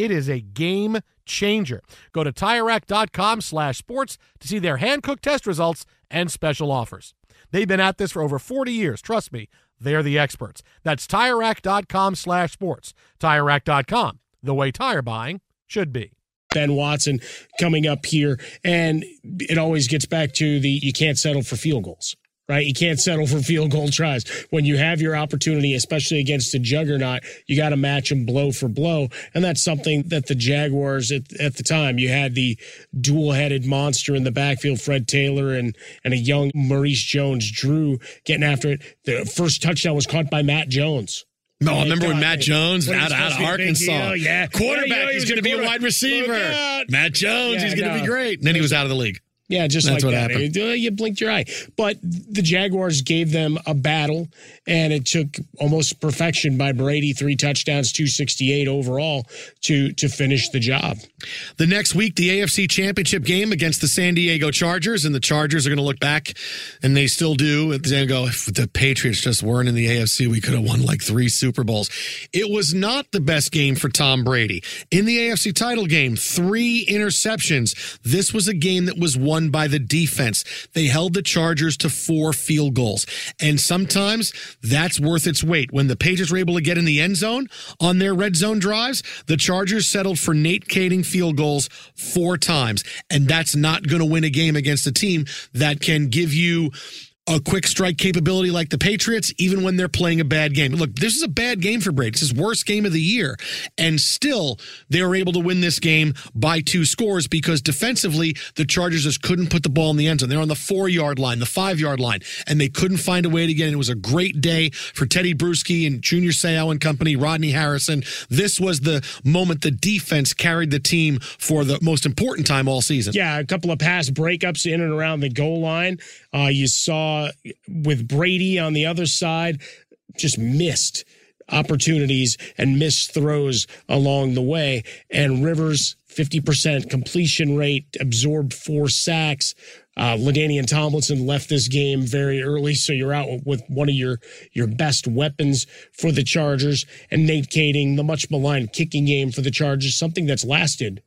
J: It is a game changer. Go to TireRack.com slash sports to see their hand-cooked test results and special offers. They've been at this for over 40 years. Trust me, they're the experts. That's TireRack.com slash sports. TireRack.com, the way tire buying should be.
G: Ben Watson coming up here. And it always gets back to the you can't settle for field goals. Right? You can't settle for field goal tries. When you have your opportunity, especially against a juggernaut, you got to match them blow for blow. And that's something that the Jaguars at, at the time, you had the dual headed monster in the backfield, Fred Taylor and, and a young Maurice Jones Drew getting after it. The first touchdown was caught by Matt Jones
F: No, I remember when Matt Jones
G: when
F: out, out of
G: to be a big
F: Arkansas.
G: deal, Yeah,
F: Quarterback,
G: Yeah,
F: he's going to be a wide receiver. Matt Jones,
G: Yeah,
F: he's going to
G: no.
F: be great. And then he was out of the league.
G: Yeah, just
F: That's
G: like
F: what
G: that. It- uh, you blinked your eye. But the Jaguars gave them a battle, and it took almost perfection by Brady, three touchdowns, 268 overall to to finish the job.
F: The next week, the AFC Championship game against the San Diego Chargers, and the Chargers are going to look back, and they still do. They're go, if the Patriots just weren't in the AFC, we could have won like three Super Bowls. It was not the best game for Tom Brady. In the AFC title game, three interceptions. This was a game that was won by the defense. They held the Chargers to four field goals. And sometimes that's worth its weight. When the Patriots were able to get in the end zone on their red zone drives, the Chargers settled for Nate Kaeding field goals four times. And that's not going to win a game against a team that can give you a quick strike capability like the Patriots, even when they're playing a bad game. Look, this is a bad game for Brady. It's his worst game of the year. And still, they were able to win this game by two scores because defensively, the Chargers just couldn't put the ball in the end zone. They're on the four yard line, the five yard line, and they couldn't find a way to get in. It was a great day for Teddy Bruschi and Junior Seau and company, Rodney Harrison. This was the moment the defense carried the team for the most important time all season.
G: Yeah, a couple of pass breakups in and around the goal line. Uh, you saw with Brady on the other side, just missed opportunities and missed throws along the way. And Rivers, 50% completion rate, absorbed four sacks. Uh, Ladainian Tomlinson left this game very early, so you're out with one of your your best weapons for the Chargers. And Nate Kaeding, the much maligned kicking game for the Chargers, something that's lasted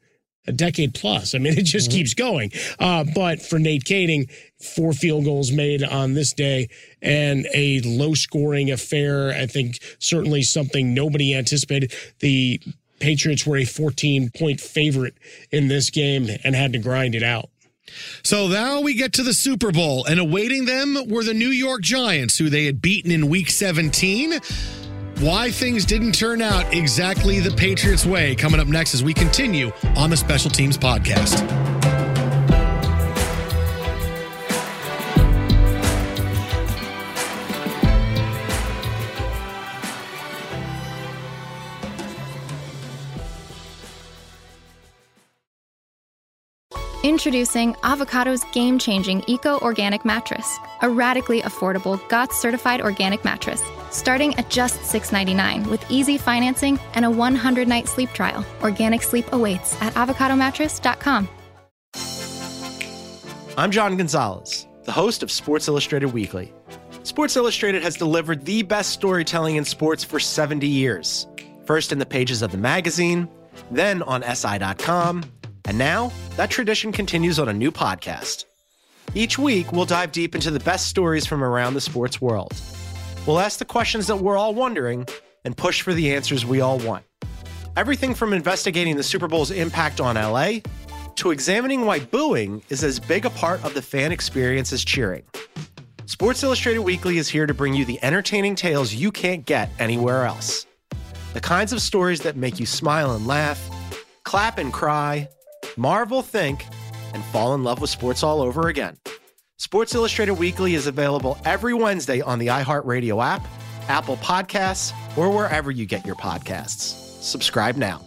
G: a decade plus. I mean, it just keeps going. Uh, but for Nate Kaeding, four field goals made on this day and a low scoring affair. I think certainly something nobody anticipated. The Patriots were a 14 point favorite in this game and had to grind it out.
F: So now we get to the Super Bowl, and awaiting them were the New York Giants, who they had beaten in week 17. Why things didn't turn out exactly the Patriots' way coming up next as we continue on the Special Teams Podcast.
K: Introducing Avocado's game changing eco organic mattress, a radically affordable GOTS certified organic mattress, starting at just $6.99 with easy financing and a 100 night sleep trial. Organic sleep awaits at avocadomattress.com.
L: I'm John Gonzalez, the host of Sports Illustrated Weekly. Sports Illustrated has delivered the best storytelling in sports for 70 years. First in the pages of the magazine, then on SI.com, and now that tradition continues on a new podcast. Each week, we'll dive deep into the best stories from around the sports world. We'll ask the questions that we're all wondering and push for the answers we all want. Everything from investigating the Super Bowl's impact on LA to examining why booing is as big a part of the fan experience as cheering. Sports Illustrated Weekly is here to bring you the entertaining tales you can't get anywhere else. The kinds of stories that make you smile and laugh, clap and cry, marvel, think, and fall in love with sports all over again. Sports Illustrated Weekly is available every Wednesday on the iHeartRadio app, Apple Podcasts, or wherever you get your podcasts. Subscribe now.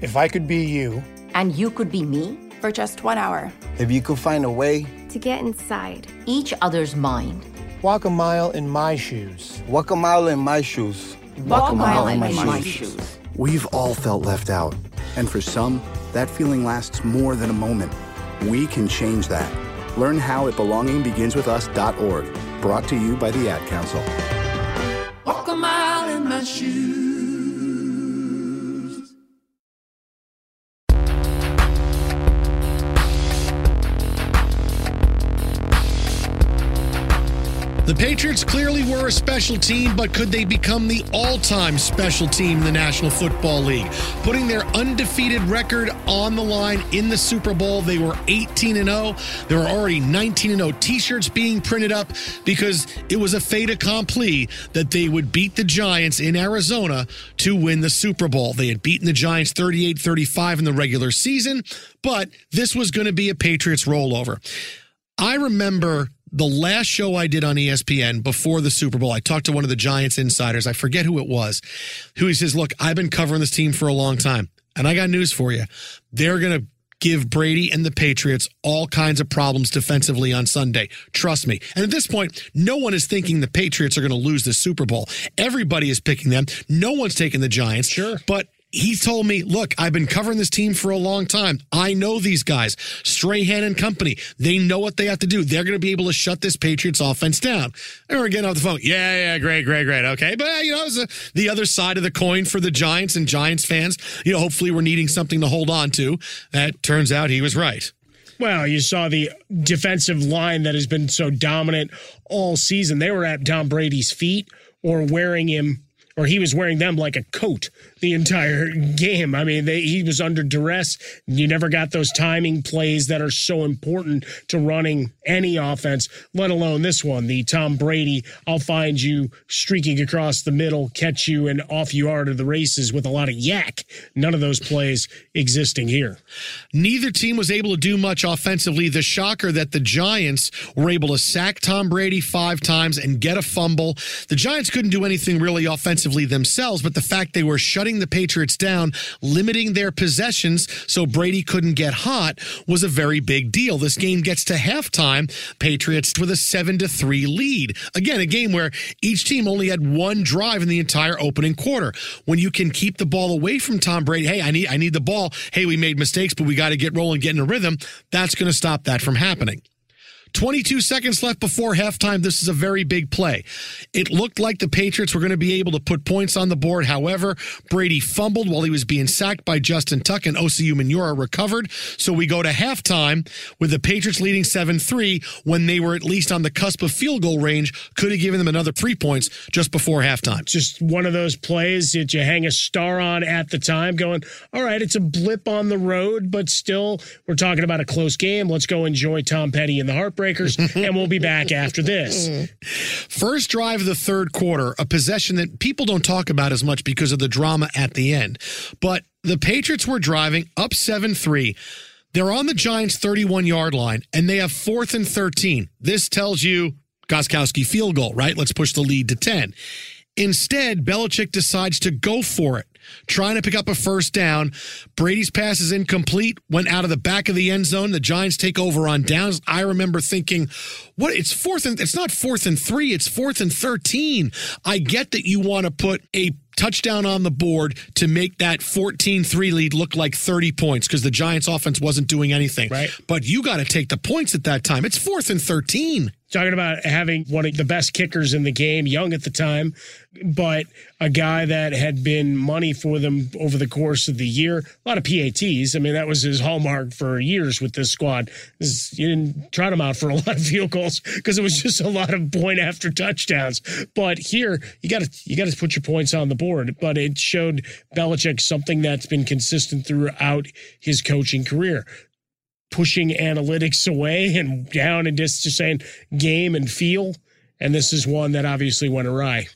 M: If I could be you,
N: and you could be me for just one hour,
M: if you could find a way
N: to get inside each other's mind,
M: walk a mile in my shoes.
E: Walk a mile in my shoes.
N: walk, a mile, in, my, shoes.
E: We've all felt left out. And for some, that feeling lasts more than a moment. We can change that. Learn how at belongingbeginswithus.org. Brought to you by the Ad Council.
O: Walk a mile in my shoes.
F: The Patriots clearly were a special team, but could they become the all time special team in the National Football League? Putting their undefeated record on the line in the Super Bowl, they were 18 0. There were already 19 0 t shirts being printed up because it was a fait accompli that they would beat the Giants in Arizona to win the Super Bowl. They had beaten the Giants 38 35 in the regular season, but this was going to be a Patriots rollover. I remember the last show I did on ESPN before the Super Bowl, I talked to one of the Giants insiders. I forget who it was, who he says, Look, I've been covering this team for a long time, and I got news for you. They're going to give Brady and the Patriots all kinds of problems defensively on Sunday. Trust me. And at this point, no one is thinking the Patriots are going to lose the Super Bowl. Everybody is picking them. No one's taking the Giants. Sure. But he told me, look, I've been covering this team for a long time. I know these guys, Strahan and company. They know what they have to do. They're going to be able to shut this Patriots offense down. And we're getting off the phone. Yeah, yeah, great, great, great. Okay. But, uh, you know, it's a, the other side of the coin for the Giants and Giants fans. You know, hopefully we're needing something to hold on to. That turns out he was right.
G: Well, you saw the defensive line that has been so dominant all season. They were at Tom Brady's feet or wearing him, or he was wearing them like a coat the entire game. I mean, they, he was under duress. You never got those timing plays that are so important to running any offense, let alone this one. The Tom Brady, I'll find you streaking across the middle, catch you, and off you are to the races with a lot of yak. None of those plays existing here.
F: Neither team was able to do much offensively. The shocker that the Giants were able to sack Tom Brady five times and get a fumble. The Giants couldn't do anything really offensively themselves, but the fact they were shutting the Patriots down, limiting their possessions so Brady couldn't get hot was a very big deal. This game gets to halftime, Patriots with a 7 to 3 lead. Again, a game where each team only had one drive in the entire opening quarter. When you can keep the ball away from Tom Brady, hey, I need I need the ball. Hey, we made mistakes, but we got to get rolling, get in a rhythm. That's going to stop that from happening. 22 seconds left before halftime. This is a very big play. It looked like the Patriots were going to be able to put points on the board. However, Brady fumbled while he was being sacked by Justin Tuck and Osi Umenyiora recovered. So we go to halftime with the Patriots leading 7-3 when they were at least on the cusp of field goal range. Could have given them another three points just before halftime.
G: Just one of those plays that you hang a star on at the time, going, all right, it's a blip on the road, but still, we're talking about a close game. Let's go enjoy Tom Petty and the Heartbreakers, and we'll be back after this.
F: First drive of the third quarter, a possession that people don't talk about as much because of the drama at the end. But the Patriots were driving up 7 3. They're on the Giants' 31 yard line, and they have fourth and 13. This tells you Gostkowski field goal, right? Let's push the lead to 10. Instead, Belichick decides to go for it, trying to pick up a first down. Brady's pass is incomplete, went out of the back of the end zone. The Giants take over on downs. I remember thinking, what? It's fourth and it's not fourth and three, it's fourth and 13. I get that you want to put a touchdown on the board to make that 14-3 lead look like 30 points because the Giants offense wasn't doing anything.
G: Right.
F: But you got to take the points at that time. It's fourth and 13.
G: Talking about having one of the best kickers in the game, young at the time, but a guy that had been money for them over the course of the year. A lot of PATs. I mean, that was his hallmark for years with this squad. You didn't trot him out for a lot of field goals because it was just a lot of point after touchdowns. But here, you got to you got to put your points on the board. But it showed Belichick something that's been consistent throughout his coaching career pushing analytics away and down and just, just saying game and feel. And this is one that obviously went awry.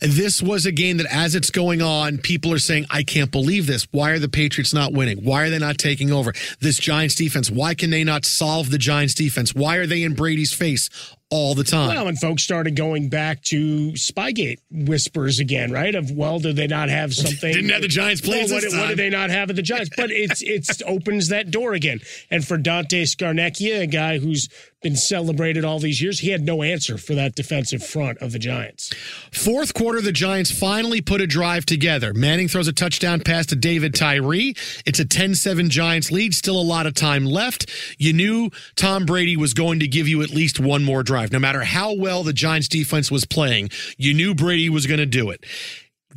F: This was a game that, as it's going on, people are saying, I can't believe this. Why are the Patriots not winning? Why are they not taking over? This Giants defense, why can they not solve the Giants defense? Why are they in Brady's face all the time?
G: Well, and folks started going back to Spygate whispers again, right? Of, well, do they not have something?
F: Didn't have the Giants plays
G: well, what, what do they not have at the Giants? But it's it's opens that door again. And for Dante Scarnecchia, a guy who's been celebrated all these years, he had no answer for that defensive front of the Giants.
F: Fourth quarter, the Giants finally put a drive together. Manning throws a touchdown pass to David Tyree. It's a 10 7 Giants lead. Still a lot of time left. You knew Tom Brady was going to give you at least one more drive. No matter how well the Giants defense was playing, you knew Brady was going to do it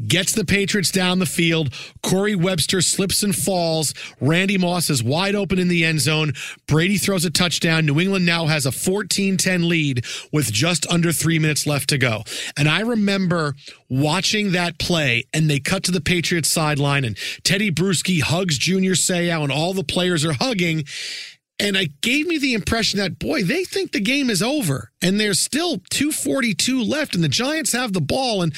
F: gets the Patriots down the field. Corey Webster slips and falls. Randy Moss is wide open in the end zone. Brady throws a touchdown. New England now has a 14 10 lead with just under three minutes left to go. And I remember watching that play, and they cut to the Patriots sideline, and Teddy Bruschi hugs Junior Seau, and all the players are hugging. And it gave me the impression that, boy, they think the game is over. And there's still 242 left, and the Giants have the ball. And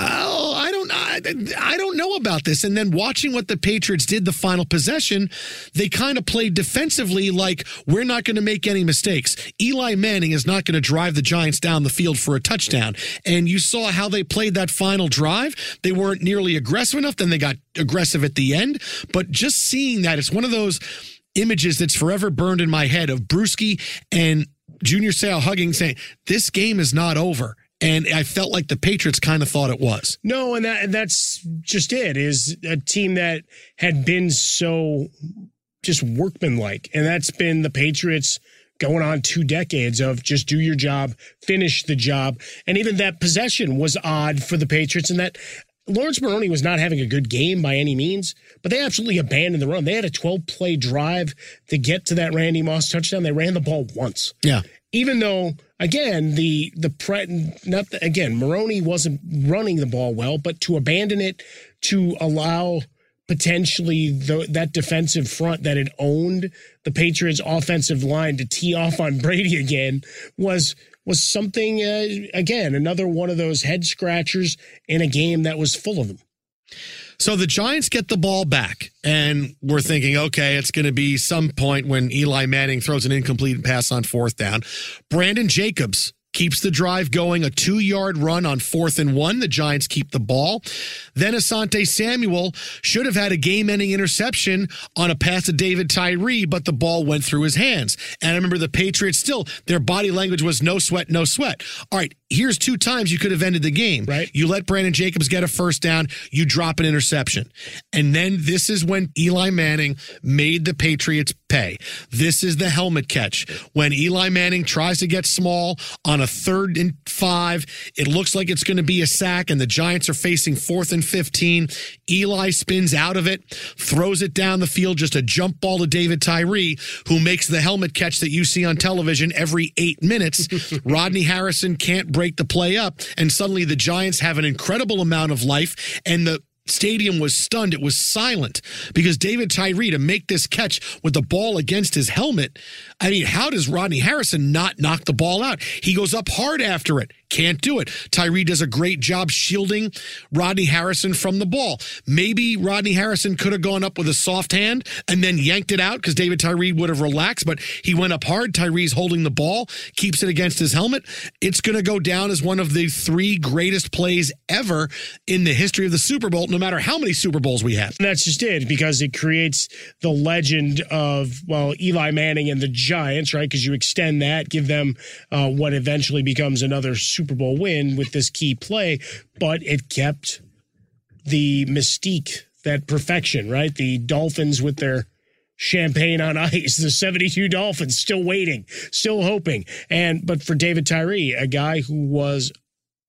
F: Oh, I don't I, I don't know about this. And then watching what the Patriots did the final possession, they kind of played defensively like we're not going to make any mistakes. Eli Manning is not going to drive the Giants down the field for a touchdown. And you saw how they played that final drive. They weren't nearly aggressive enough, then they got aggressive at the end, but just seeing that it's one of those images that's forever burned in my head of Bruschi and Junior Seau hugging saying, "This game is not over." And I felt like the Patriots kind of thought it was.
G: No, and that and that's just it. Is a team that had been so just workmanlike, and that's been the Patriots going on two decades of just do your job, finish the job, and even that possession was odd for the Patriots, and that. Laurence Maroney was not having a good game by any means, but they absolutely abandoned the run. They had a 12 play drive to get to that Randy Moss touchdown. They ran the ball once.
F: Yeah.
G: Even though again, the the pre, not the, again, Maroney wasn't running the ball well, but to abandon it to allow potentially the, that defensive front that had owned the Patriots' offensive line to tee off on Brady again was was something uh, again another one of those head scratchers in a game that was full of them.
F: So the Giants get the ball back, and we're thinking, okay, it's going to be some point when Eli Manning throws an incomplete pass on fourth down. Brandon Jacobs keeps the drive going, a two yard run on fourth and one. The Giants keep the ball. Then Asante Samuel should have had a game ending interception on a pass to David Tyree, but the ball went through his hands. And I remember the Patriots still, their body language was no sweat, no sweat. All right, here's two times you could have ended the game.
G: Right.
F: You let Brandon Jacobs get a first down, you drop an interception. And then this is when Eli Manning made the Patriots pay. This is the helmet catch. When Eli Manning tries to get small on a third and five, it looks like it's going to be a sack, and the Giants are facing fourth and 15. Eli spins out of it, throws it down the field, just a jump ball to David Tyree, who makes the helmet catch that you see on television every eight minutes. Rodney Harrison can't break the play up, and suddenly the Giants have an incredible amount of life, and the stadium was stunned. It was silent because David Tyree to make this catch with the ball against his helmet. I mean, how does Rodney Harrison not knock the ball out? He goes up hard after it. Can't do it. Tyree does a great job shielding Rodney Harrison from the ball. Maybe Rodney Harrison could have gone up with a soft hand and then yanked it out because David Tyree would have relaxed, but he went up hard. Tyree's holding the ball, keeps it against his helmet. It's going to go down as one of the three greatest plays ever in the history of the Super Bowl, no matter how many Super Bowls we have.
G: That's just it because it creates the legend of, well, Eli Manning and the Giants, right? Because you extend that, give them uh, what eventually becomes another Super Bowl win with this key play, but it kept the mystique, that perfection, right? The Dolphins with their champagne on ice, the 72 Dolphins still waiting, still hoping. And but for David Tyree, a guy who was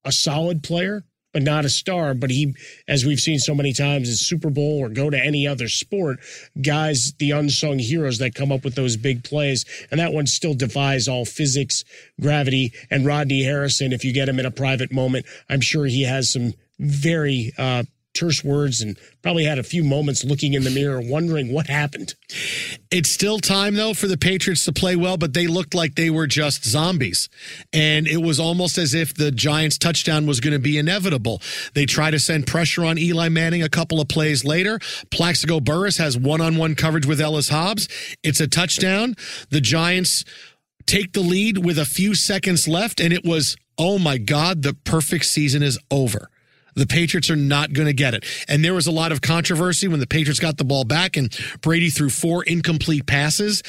G: a solid player, but not a star. But he, as we've seen so many times in Super Bowl or go to any other sport, guys, the unsung heroes that come up with those big plays. And that one still defies all physics, gravity. And Rodney Harrison, if you get him in a private moment, I'm sure he has some very uh, terse words and probably had a few moments looking in the mirror wondering what happened.
F: It's still time though for the Patriots to play well, but they looked like they were just zombies. And it was almost as if the Giants touchdown was going to be inevitable. They try to send pressure on Eli Manning a couple of plays later. Plaxico Burress has one-on-one coverage with Ellis Hobbs. It's a touchdown. The Giants take the lead with a few seconds left and it was oh my god, the perfect season is over. The Patriots are not going to get it. And there was a lot of controversy when the Patriots got the ball back and Brady threw four incomplete passes.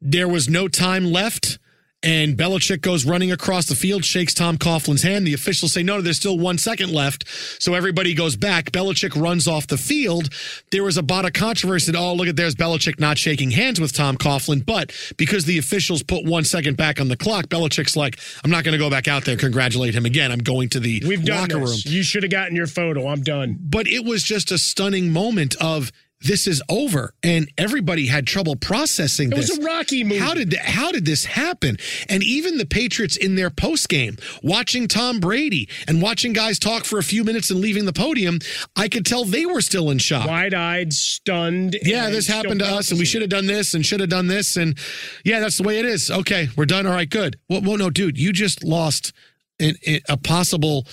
F: There was no time left. And Belichick goes running across the field, shakes Tom Coughlin's hand. The officials say, no, there's still one second left. So everybody goes back. Belichick runs off the field. There was a lot of controversy that, oh, look at there's Belichick not shaking hands with Tom Coughlin. But because the officials put one second back on the clock, Belichick's like, I'm not going to go back out there and congratulate him again. I'm going to the
G: We've done
F: locker
G: this.
F: room.
G: You should have gotten your photo. I'm done.
F: But it was just a stunning moment of this is over and everybody had trouble processing this.
G: It was a Rocky movie.
F: How did th- how did this happen? And even the Patriots in their post game, watching Tom Brady and watching guys talk for a few minutes and leaving the podium, I could tell they were still in shock.
G: Wide-eyed, stunned.
F: Yeah, this happened to us, and we should have done this, and should have done this, and yeah, that's the way it is. Okay, we're done. All right, good. Well, well no, dude, you just lost an, a possible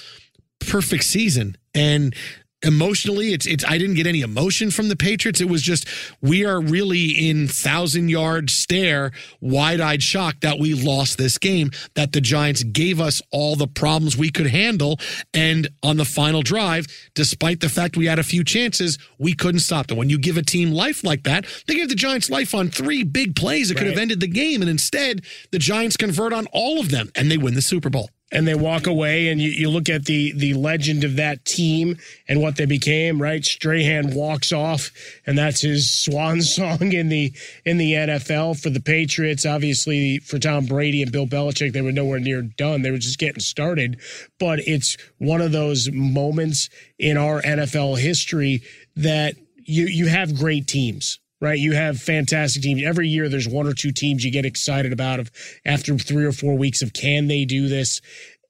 F: perfect season. And emotionally it's it's I didn't get any emotion from the Patriots. It was just we are really in thousand yard stare, wide eyed shock that we lost this game, that the Giants gave us all the problems we could handle. And on the final drive, despite the fact we had a few chances, we couldn't stop them. When you give a team life like that, they gave the Giants life on three big plays that could have ended the game. And instead, the Giants convert on all of them and they win the Super Bowl.
G: And they walk away and you, you look at the the legend of that team and what they became right? Strahan walks off and that's his swan song in the in the nfl for the patriots. Obviously for tom brady and bill belichick they were nowhere near done. They were just getting started. But it's one of those moments in our nfl history that you you have great teams right? You have fantastic teams. Every year there's one or two teams you get excited about of after three or four weeks of can they do this?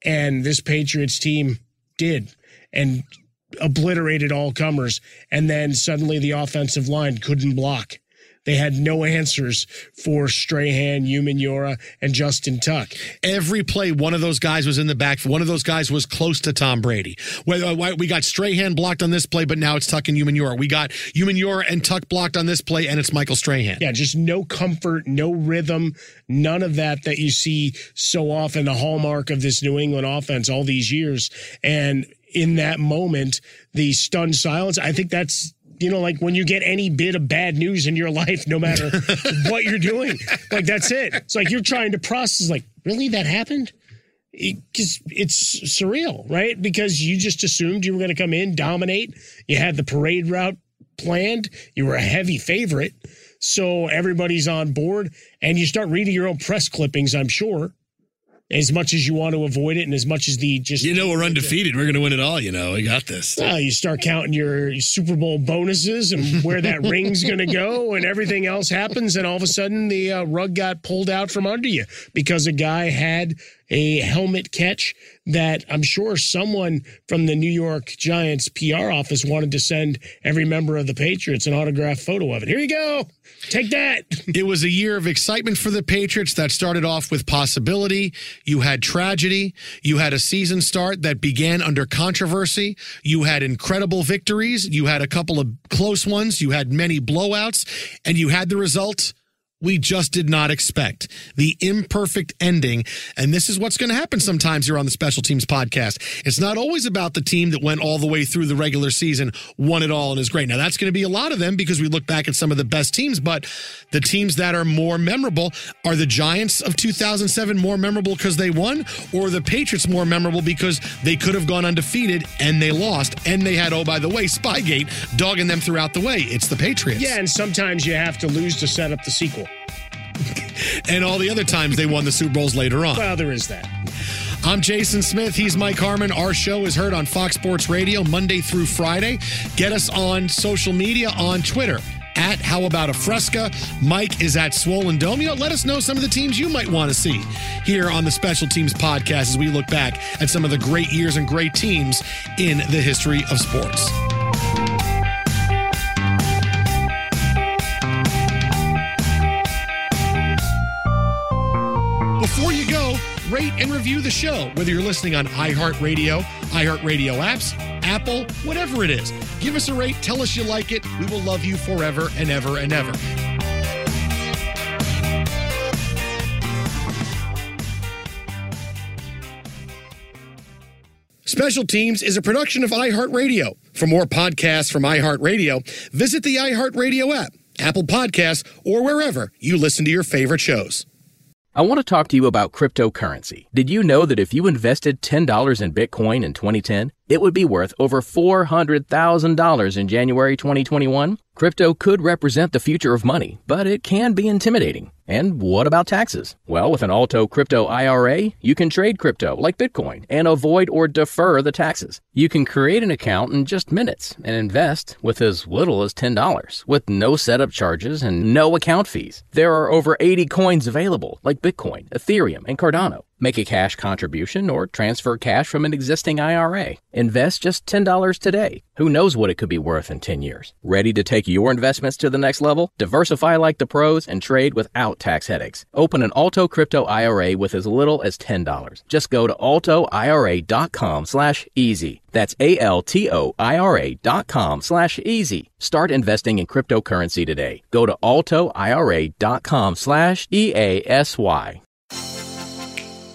G: And this Patriots team did and obliterated all comers. And then suddenly the offensive line couldn't block. They had no answers for Strahan, Umenyiora, and Justin Tuck.
F: Every play, one of those guys was in the back. One of those guys was close to Tom Brady. Whether uh, we got Strahan blocked on this play, but now it's Tuck and Umenyiora. We got Umenyiora and Tuck blocked on this play, and it's Michael Strahan.
G: Yeah, just no comfort, no rhythm, none of that that you see so often, the hallmark of this New England offense all these years. And in that moment, the stunned silence, I think that's. You know, like when you get any bit of bad news in your life, no matter what you're doing, like that's it. It's like you're trying to process, like, really, that happened? Because it's surreal, right? Because you just assumed you were going to come in, dominate. You had the parade route planned. You were a heavy favorite. So everybody's on board. And you start reading your own press clippings, I'm sure, as much as you want to avoid it and as much as the just.
F: You know, we're undefeated. We're going to win it all. You know, we got this.
G: Well, you start counting your Super Bowl bonuses and where that ring's going to go, and everything else happens, and all of a sudden the uh, rug got pulled out from under you because a guy had a helmet catch that I'm sure someone from the New York Giants PR office wanted to send every member of the Patriots an autographed photo of it. Here you go. Take that.
F: It was a year of excitement for the Patriots that started off with possibility. You had tragedy. You had a season start that began under controversy. You had incredible victories. You had a couple of close ones. You had many blowouts, and you had the result we just did not expect the imperfect ending. And this is what's going to happen sometimes here on the Special Teams podcast. It's not always about the team that went all the way through the regular season, won it all, and is great. Now, that's going to be a lot of them because we look back at some of the best teams, but the teams that are more memorable are the Giants of 2007 more memorable because they won, or the Patriots more memorable because they could have gone undefeated and they lost. And they had, oh, by the way, Spygate dogging them throughout the way. It's the Patriots.
G: Yeah, and sometimes you have to lose to set up the sequel.
F: and all the other times they won the Super Bowls later on.
G: Well, there is that.
F: I'm Jason Smith. He's Mike Harmon. Our show is heard on Fox Sports Radio Monday through Friday. Get us on social media on Twitter at How About a Fresca. Mike is at Swollen Dome. You know, let us know some of the teams you might want to see here on the Special Teams podcast as we look back at some of the great years and great teams in the history of sports. Rate and review the show, whether you're listening on iHeartRadio, iHeartRadio apps, Apple, whatever it is. Give us a rate, tell us you like it. We will love you forever and ever and ever. Special Teams is a production of iHeartRadio. For more podcasts from iHeartRadio, visit the iHeartRadio app, Apple Podcasts, or wherever you listen to your favorite shows.
P: I want to talk to you about cryptocurrency. Did you know that if you invested $10 in Bitcoin in 2010, it would be worth over $400,000 in January 2021? Crypto could represent the future of money, but it can be intimidating. And what about taxes? Well, with an Alto Crypto IRA, you can trade crypto like Bitcoin and avoid or defer the taxes. You can create an account in just minutes and invest with as little as $10 with no setup charges and no account fees. There are over 80 coins available like Bitcoin, Ethereum, and Cardano. Make a cash contribution or transfer cash from an existing IRA. Invest just $10 today. Who knows what it could be worth in 10 years? Ready to take your investments to the next level? Diversify like the pros and trade without tax headaches. Open an Alto Crypto IRA with as little as $10. Just go to altoira.com slash easy. That's A-L-T-O-I-R-A dot com slash easy. Start investing in cryptocurrency today. Go to altoira.com slash E-A-S-Y.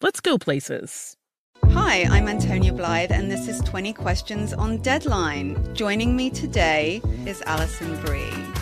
Q: let's go places.
R: Hi, I'm Antonia Blythe, and this is 20 Questions on Deadline. Joining me today is Alison Brie.